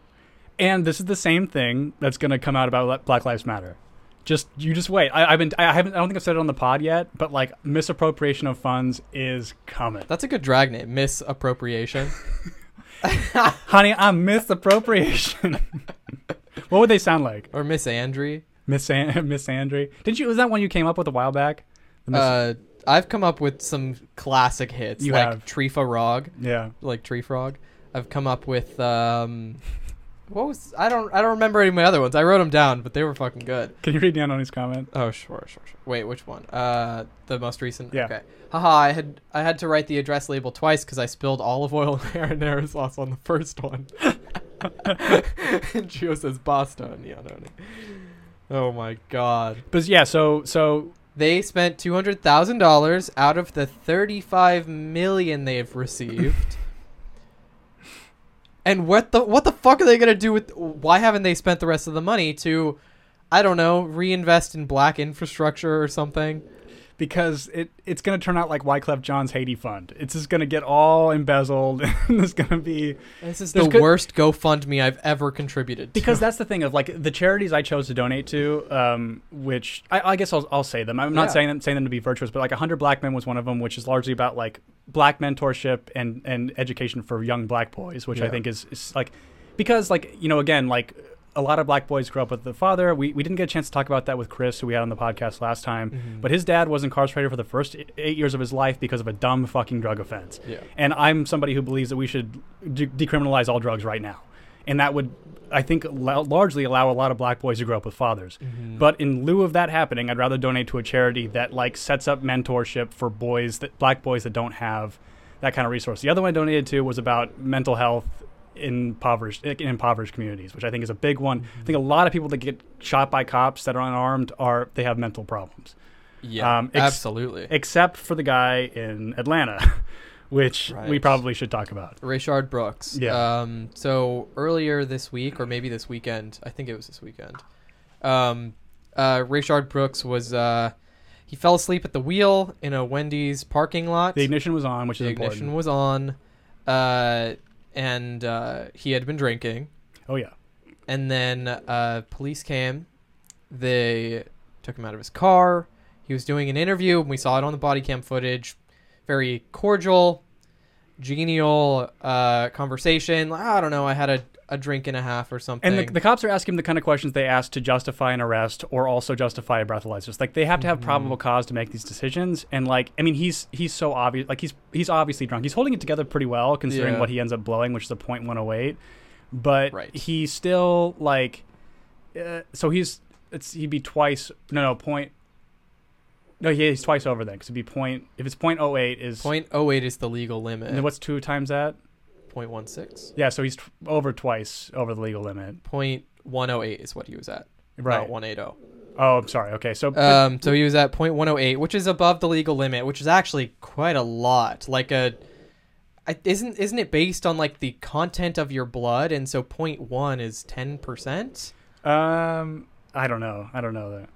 And this is the same thing that's going to come out about Black Lives Matter. Just you just wait. I, I've been. I haven't. I don't think I've said it on the pod yet. But like misappropriation of funds is coming. That's a good drag name, misappropriation. [LAUGHS] [LAUGHS] Honey, I'm misappropriation. [LAUGHS] what would they sound like? or Miss Andre. Miss An- [LAUGHS] Miss Andre. Did you? Was that one you came up with a while back? Miss- Uh, I've come up with some classic hits You like have. Trifa Rog, yeah. like Tree Frog. I've come up with um, what was I don't I don't remember any of my other ones. I wrote them down, but they were fucking good. Can you read down on his comment? Oh sure sure sure. Wait, which one? Uh, the most recent. Yeah. Okay. Haha, I had I had to write the address label twice because I spilled olive oil and [LAUGHS] marinara sauce on the first one. and [LAUGHS] Gio says Boston. Yeah, no, no. Oh my god. But yeah. So so They spent two hundred thousand dollars out of the thirty-five million they've received. And what the what the fuck are they gonna do with? Why haven't they spent the rest of the money to, I don't know, reinvest in black infrastructure or something? Because it it's gonna turn out like Wyclef Jean's Haiti fund. It's just gonna get all embezzled. [LAUGHS] and There's gonna be This is the worst GoFundMe I've ever contributed to. because that's the thing of like the charities I chose to donate to, um, which I, I guess I'll, I'll say them. I'm not Yeah. saying them saying them to be virtuous, but like hundred black men was one of them, which is largely about like black mentorship and and education for young black boys, which I think is, is like because like you know again like a lot of black boys grow up with the father. We, we didn't get a chance to talk about that with Chris, who we had on the podcast last time. Mhm. But his dad was incarcerated for the first eight years of his life because of a dumb fucking drug offense. Yeah. And I'm somebody who believes that we should de- decriminalize all drugs right now. And that would, I think, la- largely allow a lot of black boys to grow up with fathers. Mhm. But in lieu of that happening, I'd rather donate to a charity that like sets up mentorship for boys that black boys that don't have that kind of resource. The other one I donated to was about mental health impoverished in impoverished communities, which I think is a big one. I think a lot of people that get shot by cops that are unarmed are they have mental problems. Yeah, Um, ex- absolutely. Except for the guy in Atlanta, [LAUGHS] which we probably should talk about. Rayshard Brooks. Yeah. Um, so earlier this week, or maybe this weekend, I think it was this weekend. Um, uh, Rayshard Brooks was uh, he fell asleep at the wheel in a Wendy's parking lot. The ignition was on, which is The ignition important. was on, uh, and uh, he had been drinking. oh yeah. And then uh, police came. They took him out of his car. He was doing an interview. and We saw it on the body cam footage. Very cordial, genial uh, conversation. I don't know. I had a, a drink and a half or something. And the, the cops are asking him the kind of questions they ask to justify an arrest or also justify a breathalyzer. It's like they have to have Mhm. probable cause to make these decisions. And like, I mean, he's he's so obvious. Like he's he's obviously drunk. He's holding it together pretty well considering Yeah. what he ends up blowing, which is a point one oh eight. But Right. he's still like, uh, so he's it's he'd be twice. No, no point. No, yeah, he's twice over then because it'd be point. If it's point oh eight is Point oh eight is the legal limit. And what's two times that? Point one six. Yeah, so he's t- over twice over the legal limit. Point one oh eight is what he was at. Right. Not one eight oh. Oh, I'm sorry. Okay, so Um, so he was at point one oh eight, which is above the legal limit, which is actually quite a lot. Like a, I, isn't isn't it based on like the content of your blood, and so point one is ten percent? Um, I don't know. I don't know that.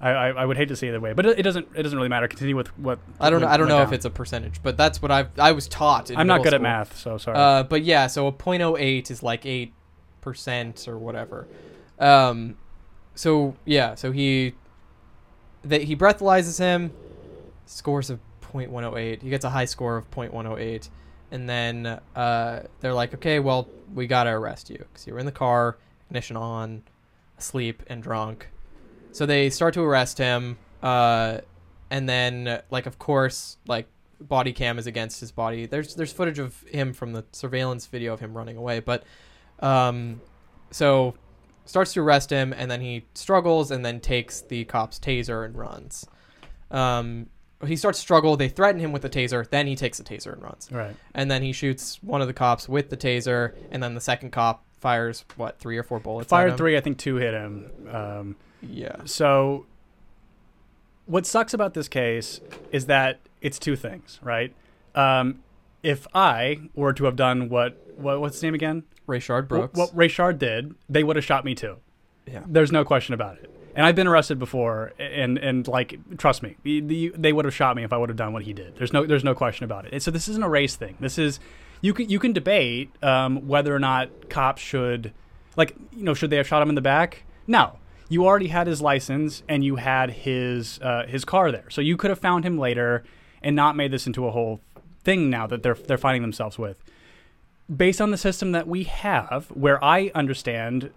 I, I, I would hate to say either way, but it, it doesn't it doesn't really matter. Continue with what I don't know. I don't know if it's a percentage, but that's what I I was taught. In I'm not good at math, so sorry. Uh, but yeah, so a point oh eight is like eight percent or whatever. Um, so yeah, so he that he breathalyzes him, scores a point one oh eight. He gets a high score of point one oh eight, and then uh, they're like, okay, well, we gotta arrest you because you were in the car, ignition on, asleep and drunk. So they start to arrest him, uh, and then like of course like body cam is against his body. There's there's footage of him from the surveillance video of him running away, but um, so starts to arrest him, and then he struggles, and then takes the cop's taser and runs. Um, he starts to struggle. They threaten him with the taser. Then he takes the taser and runs. right. And then he shoots one of the cops with the taser, and then the second cop fires what three or four bullets. at Fired three. I think two hit him. Um, Yeah. so what sucks about this case is that it's two things, right? Um, if I were to have done what what what's his name again? Rayshard Brooks. What Rayshard did, they would have shot me too. yeah. There's no question about it. And I've been arrested before, and and like trust me, the- the- they would have shot me if I would have done what he did. There's no there's no question about it. And so this isn't a race thing. This is you can you can debate um, whether or not cops should like you know should they have shot him in the back? No, you already had his license and you had his uh, his car there, so you could have found him later and not made this into a whole thing now that they're they're finding themselves with based on the system that we have, where I understand,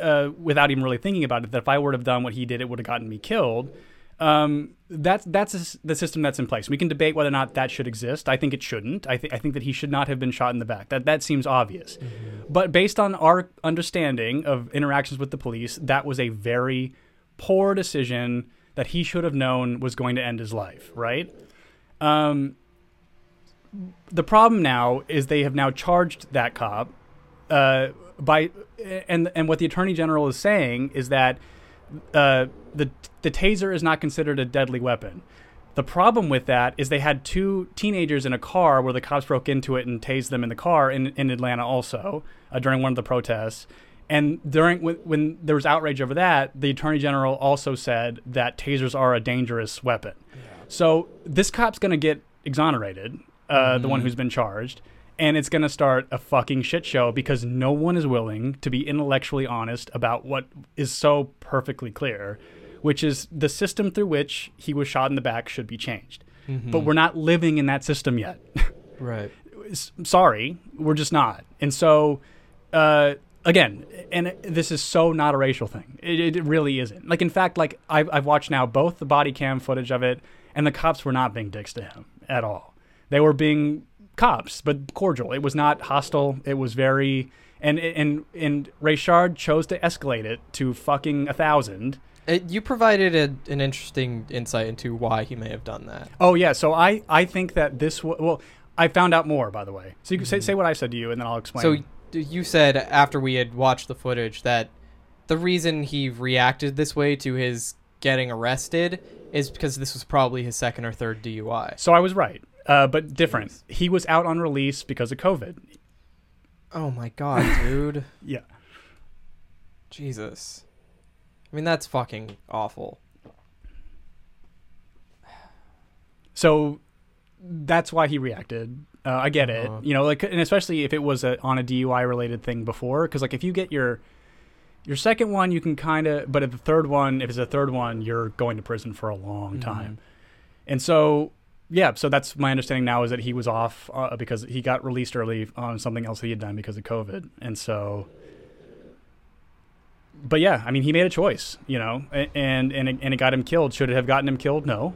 uh, without even really thinking about it, that if I would have done what he did, it would have gotten me killed. Um, that's that's the the system that's in place. We can debate whether or not that should exist. I think it shouldn't. I think I think that he should not have been shot in the back. That that seems obvious. But based on our understanding of interactions with the police, that was a very poor decision that he should have known was going to end his life. Right. Um, the problem now is they have now charged that cop uh, by and and what the attorney general is saying is that uh, the the taser is not considered a deadly weapon. The problem with that is they had two teenagers in a car where the cops broke into it and tased them in the car in, in Atlanta also uh, during one of the protests. And during when, when there was outrage over that, the attorney general also said that tasers are a dangerous weapon. So this cop's going to get exonerated, uh, the one who's been charged, and it's going to start a fucking shit show because no one is willing to be intellectually honest about what is so perfectly clear, which is the system through which he was shot in the back should be changed. But we're not living in that system yet. [LAUGHS] Right. Sorry, we're just not. And so, uh, again, and this is so not a racial thing. It, it really isn't. Like, in fact, like I've, I've watched now both the body cam footage of it, and the cops were not being dicks to him at all. They were being cops, but cordial. It was not hostile. It was very. And and and Rayshard chose to escalate it to fucking a thousand. It, you provided a, an interesting insight into why he may have done that. Oh yeah, so I I think that this w- well I found out more by the way. So you can say mm-hmm. say what I said to you, and then I'll explain. So you said after we had watched the footage that the reason he reacted this way to his getting arrested is because this was probably his second or third DUI. So I was right, uh, but different. He was out on release because of COVID. Oh my god, [LAUGHS] dude. Yeah. Jesus. I mean, that's fucking awful. [SIGHS] So that's why he reacted. Uh, I get it, Uh-huh. you know, like, and especially if it was a, on a DUI related thing before, because like if you get your your second one, you can kind of, but at the third one, if it's a third one, you're going to prison for a long Mhm. time. And so, yeah, so that's my understanding now is that he was off uh, because he got released early on something else that he had done because of COVID, and so. But yeah, I mean, he made a choice, you know, and and it, and it got him killed. Should it have gotten him killed? No.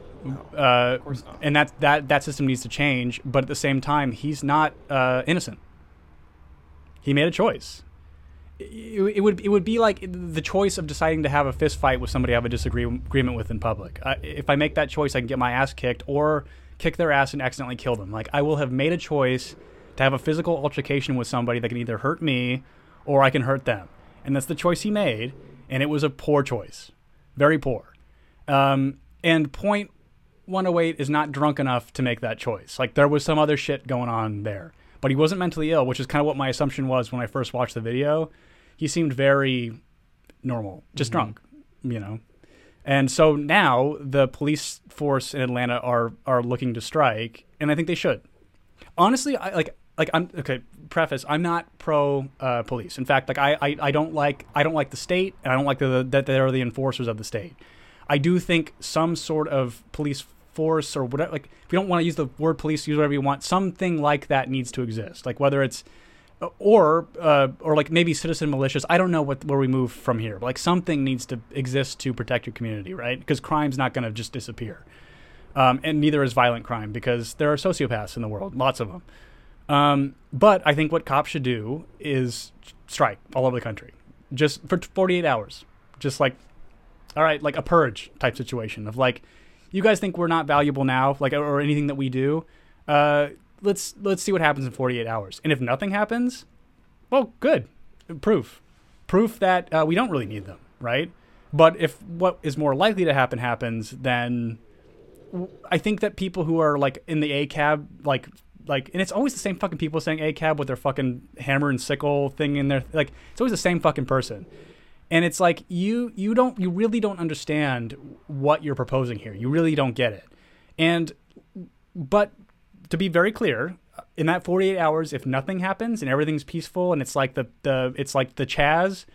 Uh, Of course not. and that that that system needs to change. But at the same time, he's not uh, innocent. He made a choice. It, it would it would be like the choice of deciding to have a fist fight with somebody I have a disagreement with in public. I, if I make that choice, I can get my ass kicked or kick their ass and accidentally kill them. Like I will have made a choice to have a physical altercation with somebody that can either hurt me or I can hurt them, and that's the choice he made, and it was a poor choice, very poor. Um, and point 108 is not drunk enough to make that choice. Like there was some other shit going on there. But he wasn't mentally ill, which is kind of what my assumption was when I first watched the video. He seemed very normal, just drunk, you know. And so now the police force in Atlanta are are looking to strike, and I think they should. Honestly, I like like I'm okay. Preface: I'm not pro uh, police. In fact, like I, I I don't like I don't like the state, and I don't like the that they're the enforcers of the state. I do think some sort of police force or whatever, like if you don't want to use the word police, use whatever you want. Something like that needs to exist. Like whether it's or uh, or like maybe citizen militias. I don't know what where we move from here. Like something needs to exist to protect your community, right? Because crime's not going to just disappear, um, and neither is violent crime because there are sociopaths in the world, lots of them. Um, but I think what cops should do is strike all over the country, just for 48 hours, just like all right, like a purge type situation of like, you guys think we're not valuable now, like or anything that we do. Uh, let's let's see what happens in 48 hours. And if nothing happens, well, good, proof, proof that uh, we don't really need them, right? But if what is more likely to happen happens, then I think that people who are like in the ACAB, like like, and it's always the same fucking people saying ACAB with their fucking hammer and sickle thing in there. Like it's always the same fucking person and it's like you you don't you really don't understand what you're proposing here you really don't get it and but to be very clear in that 48 hours if nothing happens and everything's peaceful and it's like the, the it's like the CHAZ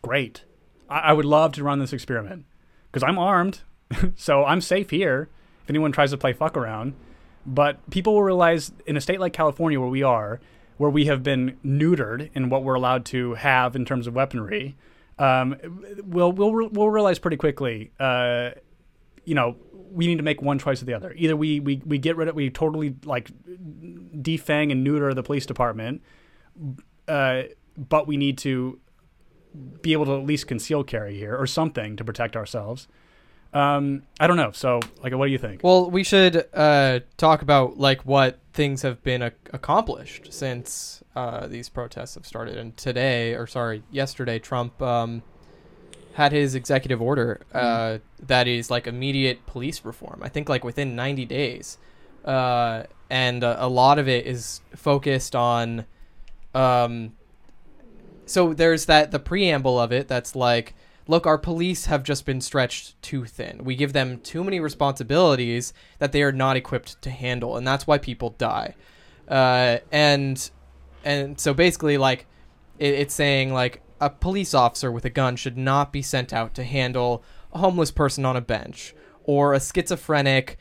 great i, I would love to run this experiment because i'm armed [LAUGHS] so i'm safe here if anyone tries to play fuck around but people will realize in a state like california where we are where we have been neutered in what we're allowed to have in terms of weaponry um, we'll we'll we'll realize pretty quickly. Uh, you know, we need to make one choice or the other. Either we we, we get rid of we totally like defang and neuter the police department, uh, but we need to be able to at least conceal carry here or something to protect ourselves. Um, I don't know. So, like, what do you think? Well, we should uh, talk about like what things have been ac- accomplished since uh, these protests have started. And today, or sorry, yesterday, Trump um, had his executive order uh, that is like immediate police reform. I think like within 90 days, uh, and uh, a lot of it is focused on. Um, so there's that the preamble of it that's like look, our police have just been stretched too thin. We give them too many responsibilities that they are not equipped to handle, and that's why people die. Uh, and and so basically, like, it, it's saying like a police officer with a gun should not be sent out to handle a homeless person on a bench or a schizophrenic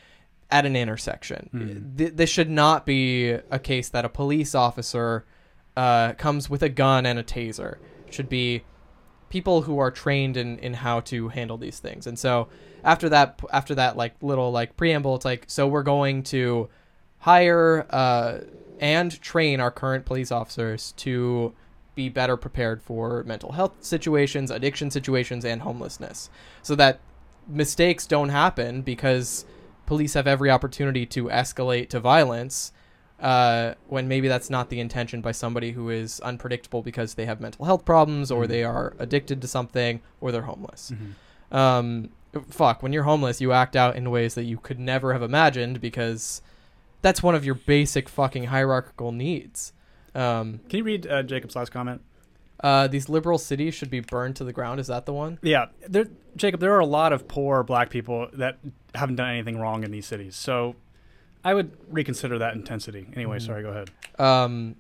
at an intersection. Th- this should not be a case that a police officer uh, comes with a gun and a taser. It should be people who are trained in, in how to handle these things. And so after that after that like little like preamble, it's like so we're going to hire uh, and train our current police officers to be better prepared for mental health situations, addiction situations, and homelessness, so that mistakes don't happen because police have every opportunity to escalate to violence uh, when maybe that's not the intention by somebody who is unpredictable because they have mental health problems or Mhm. they are addicted to something or they're homeless. Mhm. Um, fuck, when you're homeless, you act out in ways that you could never have imagined because that's one of your basic fucking hierarchical needs. Um, Can you read uh, Jacob's last comment? uh, these liberal cities should be burned to the ground. Is that the one? Yeah, there, Jacob. There are a lot of poor black people that haven't done anything wrong in these cities. So, I would reconsider that intensity. Anyway, Mhm. sorry. Go ahead. Um,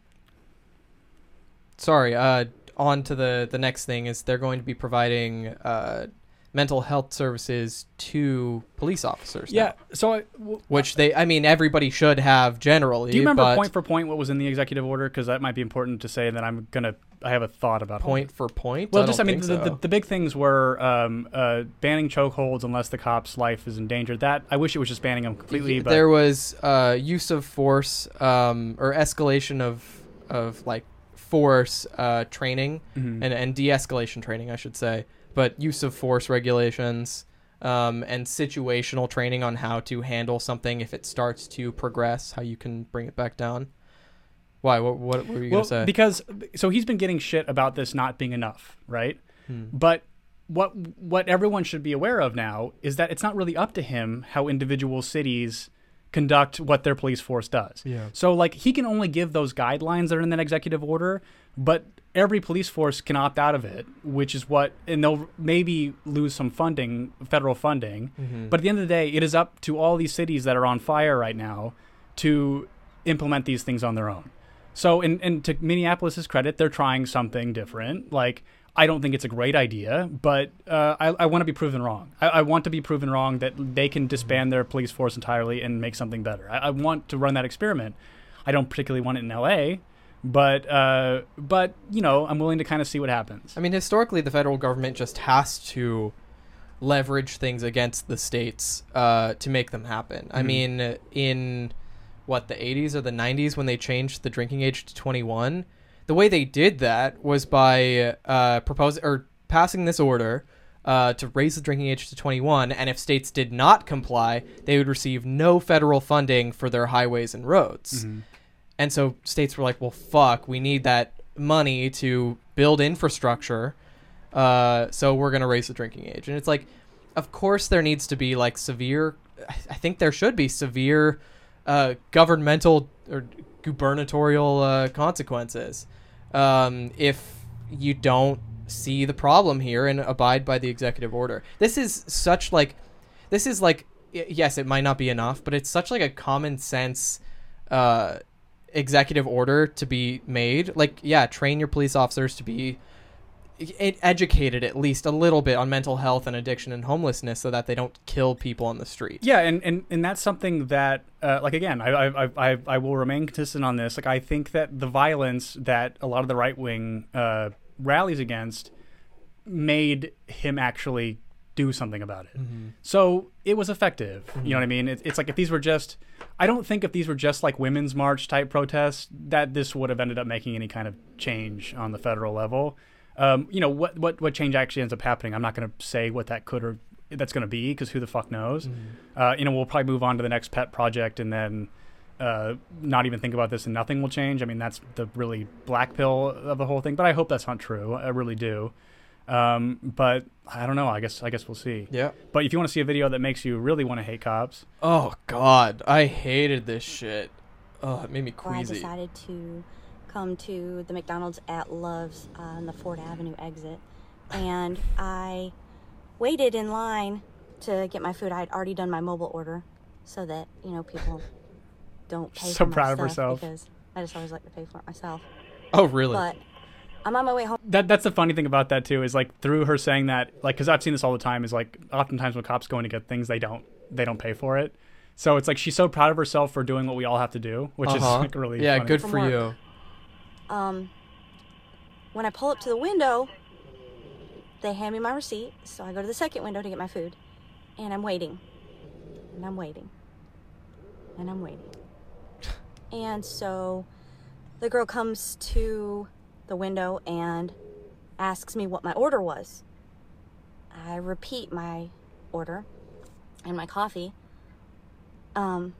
sorry. Uh, on to the the next thing is they're going to be providing uh, mental health services to police officers. now, Yeah. So, I, w- which they, I mean, everybody should have generally. do you remember point for point what was in the executive order? Because that might be important to say. And then I'm gonna. I have a thought about point for point? Well, I just I mean, the, so. the, the big things were um, uh, banning chokeholds unless the cop's life is endangered. That I wish it was just banning them completely. But there was uh, use of force um, or escalation of of like force uh, training Mhm. and, and de-escalation training, I should say, but use of force regulations um, and situational training on how to handle something if it starts to progress, how you can bring it back down. Why? What, what were you well, gonna say? because so he's been getting shit about this not being enough, right? Hmm. But what what everyone should be aware of now is that it's not really up to him how individual cities conduct what their police force does. Yeah. So like he can only give those guidelines that are in that executive order, but every police force can opt out of it, which is what and they'll maybe lose some funding, federal funding. Mhm. But at the end of the day, it is up to all these cities that are on fire right now to implement these things on their own. So, and, and to Minneapolis's credit, they're trying something different. Like, I don't think it's a great idea, but uh, I, I want to be proven wrong. I, I want to be proven wrong that they can disband their police force entirely and make something better. I, I want to run that experiment. I don't particularly want it in LA, but uh, but you know, I'm willing to kind of see what happens. I mean, historically, the federal government just has to leverage things against the states uh, to make them happen. I Mhm. mean, in what the 80s or the 90s when they changed the drinking age to 21, the way they did that was by uh, proposing or passing this order. Uh, to raise the drinking age to 21, and if states did not comply, they would receive no federal funding for their highways and roads. Mhm. And so states were like, well, fuck, we need that money to build infrastructure. Uh, so we're going to raise the drinking age. And it's like, of course, there needs to be like severe, I think there should be severe uh, governmental or gubernatorial uh, consequences um, if you don't see the problem here and abide by the executive order. This is such like, this is like, yes, it might not be enough, but it's such like a common sense uh, executive order to be made. Like, yeah, train your police officers to be educated at least a little bit on mental health and addiction and homelessness so that they don't kill people on the street. Yeah, and, and, and that's something that, uh, like again, I, I, I, I will remain consistent on this. Like I think that the violence that a lot of the right wing uh, rallies against made him actually do something about it. So it was effective. You know what I mean? It, it's like if these were just, I don't think if these were just like women's march type protests, that this would have ended up making any kind of change on the federal level. Um, you know what what what change actually ends up happening? I'm not going to say what that could or that's going to be because who the fuck knows? Uh, you know, we'll probably move on to the next pet project and then uh, not even think about this and nothing will change. I mean, that's the really black pill of the whole thing. But I hope that's not true. I really do. Um, but I don't know. I guess I guess we'll see. Yeah. But if you want to see a video that makes you really want to hate cops, Oh God, I hated this shit. Oh, it made me So I decided to come to the McDonald's at Love's uh, on the Ford Avenue exit, and I waited in line to get my food. I had already done my mobile order, so that you know people don't pay. So for my proud of herself. because I just always like to pay for it myself. Oh really? But I'm on my way home. that that's the funny thing about that too is like through her saying that like because I've seen this all the time is like oftentimes when cops go in to get things they don't they don't pay for it. So it's like she's so proud of herself for doing what we all have to do, which is Uh-huh. like really yeah, funny. good From for you. Um, when I pull up to the window, they hand me my receipt. So I go to the second window to get my food, and I'm waiting, and I'm waiting, and I'm waiting. And so the girl comes to the window and asks me what my order was. I repeat my order and my coffee um,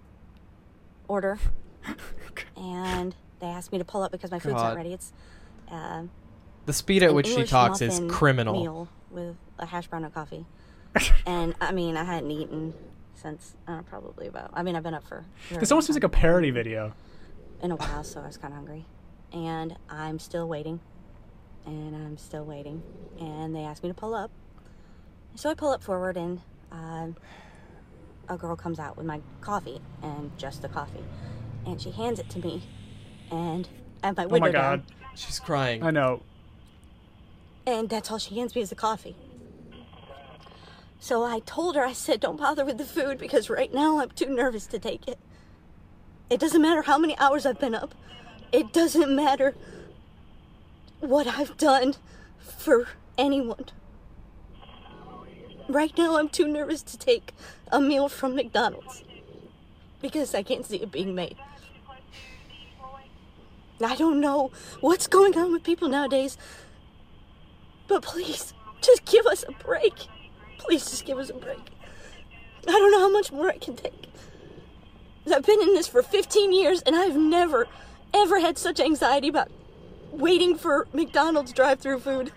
order. [LAUGHS] and they asked me to pull up because my food's God. not ready. It's uh, The speed at an which she talks is criminal. Meal with a hash brown and coffee. [LAUGHS] and I mean, I hadn't eaten since uh, probably about. I mean, I've been up for. This almost seems like a parody video. in a while, so I was kind of hungry. And I'm still waiting. And I'm still waiting. And they asked me to pull up. So I pull up forward, and um a girl comes out with my coffee and just the coffee. And she hands it to me. And I have oh my Oh my god. down. She's crying. I know. And that's all she hands me is the coffee. So I told her, I said, don't bother with the food because right now I'm too nervous to take it. It doesn't matter how many hours I've been up. It doesn't matter what I've done for anyone. Right now I'm too nervous to take a meal from McDonald's because I can't see it being made. I don't know what's going on with people nowadays. But please, just give us a break. Please just give us a break. I don't know how much more I can take. I've been in this for 15 years and I've never, ever had such anxiety about waiting for McDonald's drive through food.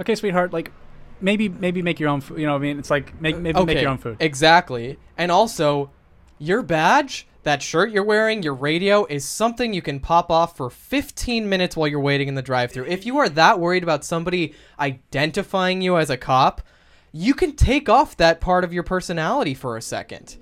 Okay, sweetheart. Like, maybe maybe make your own. food. You know, what I mean, it's like make maybe make your own food. Exactly. And also, your badge, that shirt you're wearing, your radio is something you can pop off for 15 minutes while you're waiting in the drive-through. If you are that worried about somebody identifying you as a cop, you can take off that part of your personality for a second.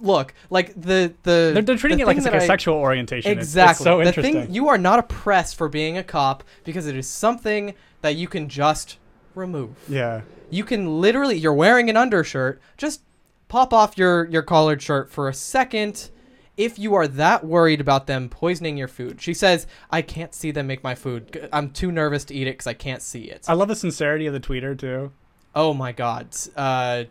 Look, like the the They're, they're treating the it like it's like that a I- sexual orientation. It's- Exactly. It's, so the interesting. thing you are not oppressed for being a cop because it is something that you can just remove. yeah. You can literally you're wearing an undershirt, just pop off your your collared shirt for a second if you are that worried about them poisoning your food. She says, "I can't see them make my food. I'm too nervous to eat it cuz I can't see it." I love the sincerity of the tweeter too. Oh my god. Uh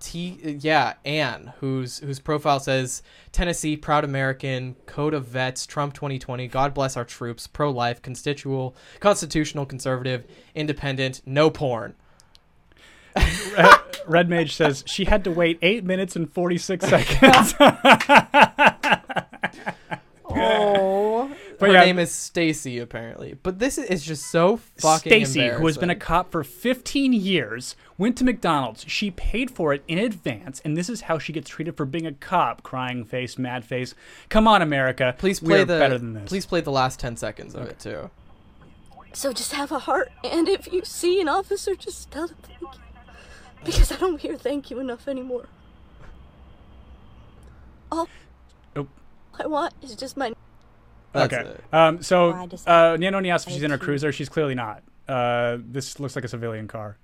T yeah, Anne, whose whose profile says Tennessee, proud American, code of vets, Trump 2020, God bless our troops, pro life, constitutional, constitutional conservative, independent, no porn. Red Mage says she had to wait eight minutes and forty six seconds. [LAUGHS] Oh. But Her yeah. name is Stacy apparently. But this is just so fucking Stacy, who has been a cop for 15 years, went to McDonald's. She paid for it in advance, and this is how she gets treated for being a cop. Crying face, mad face. Come on, America. Please We play are the better than this. Please play the last 10 seconds of it too. So just have a heart, and if you see an officer, just tell them thank you. Because I don't hear thank you enough anymore. All Oh. I want is just my That's okay. it. Um, so, Why does- uh, Nanoni asked if she's in her cruiser. She's clearly not. Uh, this looks like a civilian car.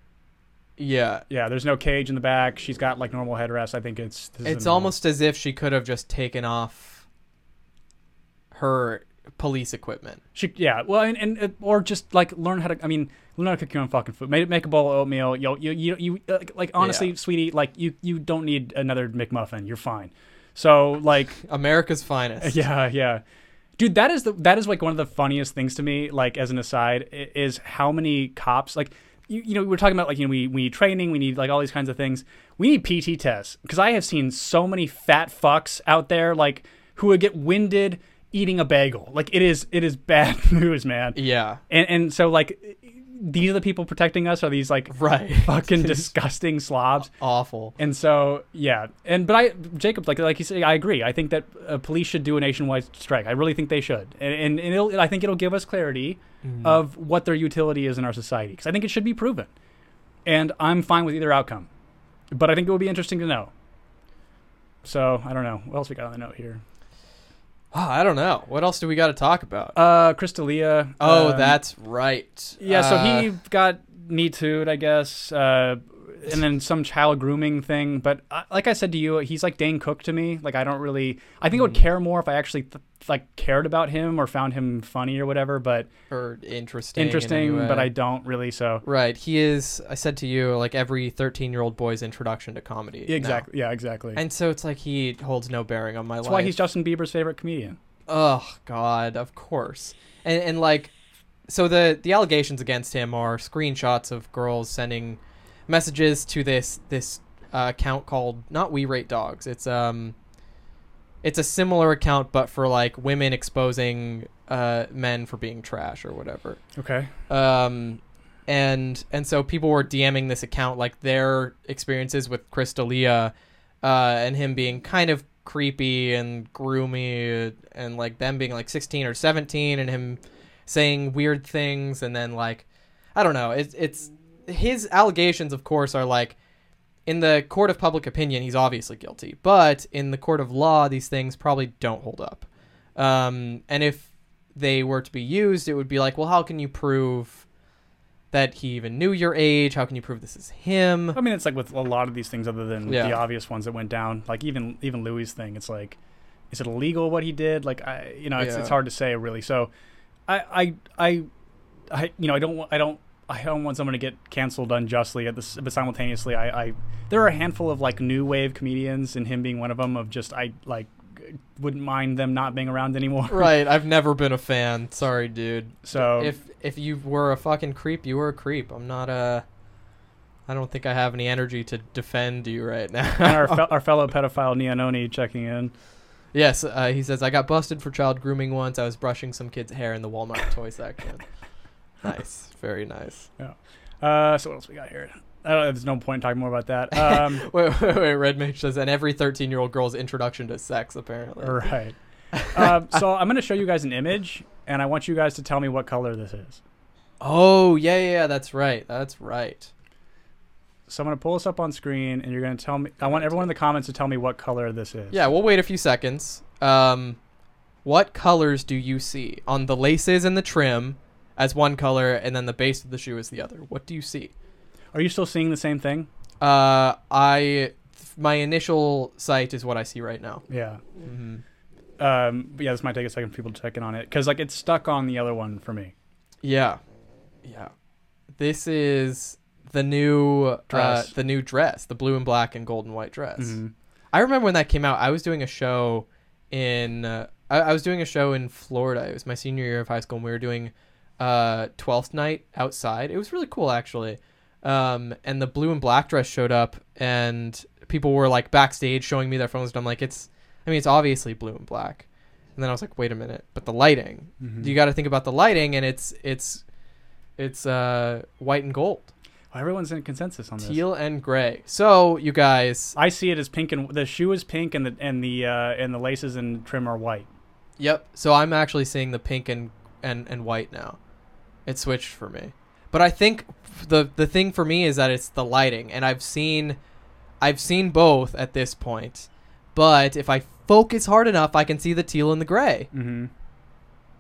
Yeah. Yeah, there's no cage in the back. She's got like normal headrest. I think it's. This It's a normal- almost as if she could have just taken off her police equipment. She, yeah, well, and, and uh, or just like learn how to. I mean, learn how to cook your own fucking food. Make, make a bowl of oatmeal. You'll, you, you, you, uh, like honestly, Yeah. sweetie, like you, you don't need another McMuffin. You're fine. So like, [LAUGHS] America's finest. yeah, yeah, dude, that is the that is like one of the funniest things to me. Like as an aside, is how many cops like. You, you know, we we're talking about like you know we, we need training, we need like all these kinds of things. We need PT tests because I have seen so many fat fucks out there like who would get winded eating a bagel. Like it is it is bad [LAUGHS] news, man. Yeah. And and so like these are the people protecting us are these like [LAUGHS] Right. fucking [LAUGHS] disgusting slobs. Awful. And so yeah, and but I Jacob like like you say I agree. I think that uh, police should do a nationwide strike. I really think they should, and and, and it'll, I think it'll give us clarity of what their utility is in our society because I think it should be proven, and I'm fine with either outcome, but I think it will be interesting to know. So I don't know what else we got on the note here. Oh, I don't know. What else do we got to talk about? Uh, Chris D'Elia. oh, um, that's right. Yeah, so Uh, he got Me Too'd, I guess, uh, and then some child grooming thing. But uh, like I said to you, he's like Dane Cook to me. Like I don't really. I think I would Mm-hmm. care more if I actually th- like cared about him or found him funny or whatever. But or interesting. in interesting, but. I don't really. So Right. He is. I said to you, like every thirteen-year-old boy's introduction to comedy. now. exactly, yeah, exactly. And so it's like he holds no bearing on my That's life. That's why he's Justin Bieber's favorite comedian. Oh God, of course. And and like, so the the allegations against him are screenshots of girls sending messages to this this uh, account called not We Rate Dogs. It's um, it's a similar account, but for like women exposing uh, men for being trash or whatever. Okay. Um, and and so people were DMing this account like their experiences with Chris D'Elia, uh, and him being kind of creepy and groomy, and like them being like 16 or 17, and him saying weird things, and then like I don't know, it's it's his allegations, of course, are like in the court of public opinion, he's obviously guilty, but in the court of law, these things probably don't hold up. Um, and if they were to be used, it would be like, well, how can you prove that he even knew your age? How can you prove this is him? I mean, it's like with a lot of these things, other than Yeah. the obvious ones that went down. Like even even Louis' thing, it's like, is it illegal what he did? Like I, you know, it's, Yeah. it's hard to say really. So, I I I, I you know, I don't I don't. I don't want someone to get canceled unjustly at this, but simultaneously, I, I there are a handful of like new wave comedians, and him being one of them. Of just I like wouldn't mind them not being around anymore. [LAUGHS] right, I've never been a fan. Sorry, dude. So If if you were a fucking creep, you were a creep. I'm not a. I don't think I have any energy to defend you right [LAUGHS] now. our, fe- our fellow pedophile Neononi checking in. Yes, uh, he says I got busted for child grooming once. I was brushing some kid's hair in the Walmart toy section. [LAUGHS] Nice, [LAUGHS] very nice. Uh, so what else we got here? Don't, there's no point in talking more about that. Um, [LAUGHS] Wait, wait, wait. Red Mage says, and every 13 year old girl's introduction to sex, apparently. right. [LAUGHS] Um, so I'm going to show you guys an image, and I want you guys to tell me what color this is. Oh, yeah, yeah, yeah, that's right. That's right. So I'm going to pull this up on screen, and you're going to tell me. I want everyone in the comments to tell me what color this is. Yeah, we'll wait a few seconds. Um, what colors do you see on the laces and the trim as one color, and then the base of the shoe is the other? What do you see? Are you still seeing the same thing? Uh, I my initial sight is what I see right now. Yeah. hmm Um, yeah, this might take a second for people to check in on it because like it's stuck on the other one for me. Yeah, yeah. This is the new Dress. Uh, the new dress, the blue and black and gold and white dress. Mhm. I remember when that came out. I was doing a show in uh, I, I was doing a show in Florida. It was my senior year of high school, and we were doing uh, Twelfth Night outside. It was really cool, actually. Um, and the blue and black dress showed up, and people were like backstage showing me their phones. And I'm like, it's, I mean, it's obviously blue and black. And then I was like, wait a minute, but the lighting. Mhm. You got to think about the lighting, and it's it's it's uh, white and gold, Oh, everyone's in consensus on this. teal and gray. So you guys, I see it as pink and the shoe is pink and the and the uh, and the laces and trim are white. Yep. So I'm actually seeing the pink and, and, and white now. It switched for me. But I think the the thing for me is that it's the lighting and I've seen I've seen both at this point. But if I focus hard enough, I can see the teal and the gray. Mm-hmm.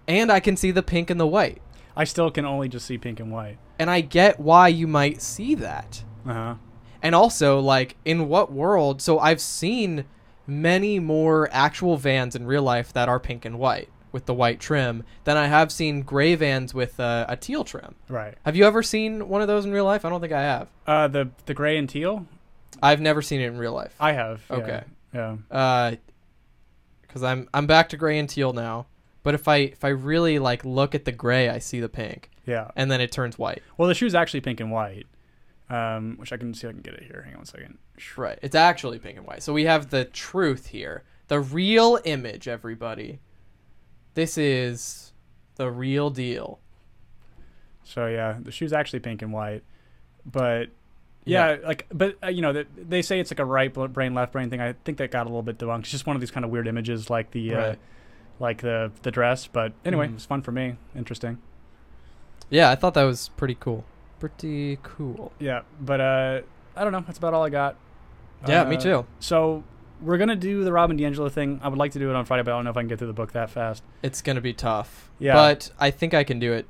And I can see the pink and the white. I still can only just see pink and white. And I get why you might see that. Uh huh. And also, like, in what world? So I've seen many more actual vans in real life that are pink and white with the white trim than I have seen gray vans with uh, a teal trim. Right. Have you ever seen one of those in real life? I don't think I have. Uh, the the gray and teal. I've never seen it in real life. I have. yeah, Okay. Yeah. Uh, because I'm I'm back to gray and teal now. But if I if I really like look at the gray, I see the pink, Yeah. and then it turns white. Well, the shoe's actually pink and white, um, which I can see if I can get it here. Hang on one second. Right. It's actually pink and white. So we have the truth here. The real image, everybody. This is the real deal. So yeah, the shoe's actually pink and white, but yeah, like but uh, you know that they say it's like a right brain left brain thing. I think that got a little bit debunked. It's just one of these kind of weird images, like the uh, like the the dress. But anyway, Mhm. it was fun for me. Interesting. Yeah, I thought that was pretty cool. Pretty cool. Yeah, but uh, I don't know. That's about all I got. Yeah, Uh, me too. So we're gonna do the Robin DiAngelo thing. I would like to do it on Friday, but I don't know if I can get through the book that fast. It's gonna be tough. Yeah. But I think I can do it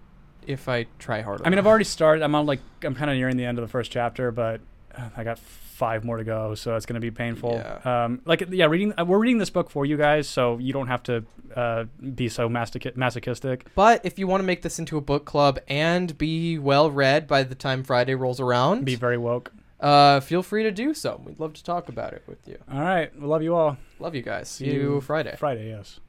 if I try harder. I mean, I've already started. I'm on like I'm kind of nearing the end of the first chapter, but uh, I got five more to go, so it's going to be painful. Yeah. Um, like yeah, reading. Uh, we're reading this book for you guys, so you don't have to uh, be so masochi- masochistic. But if you want to make this into a book club and be well read by the time Friday rolls around, Be very woke. Uh, feel free to do so. We'd love to talk about it with you. All right, we love you all. Love you guys. See See you you Friday. Friday, yes.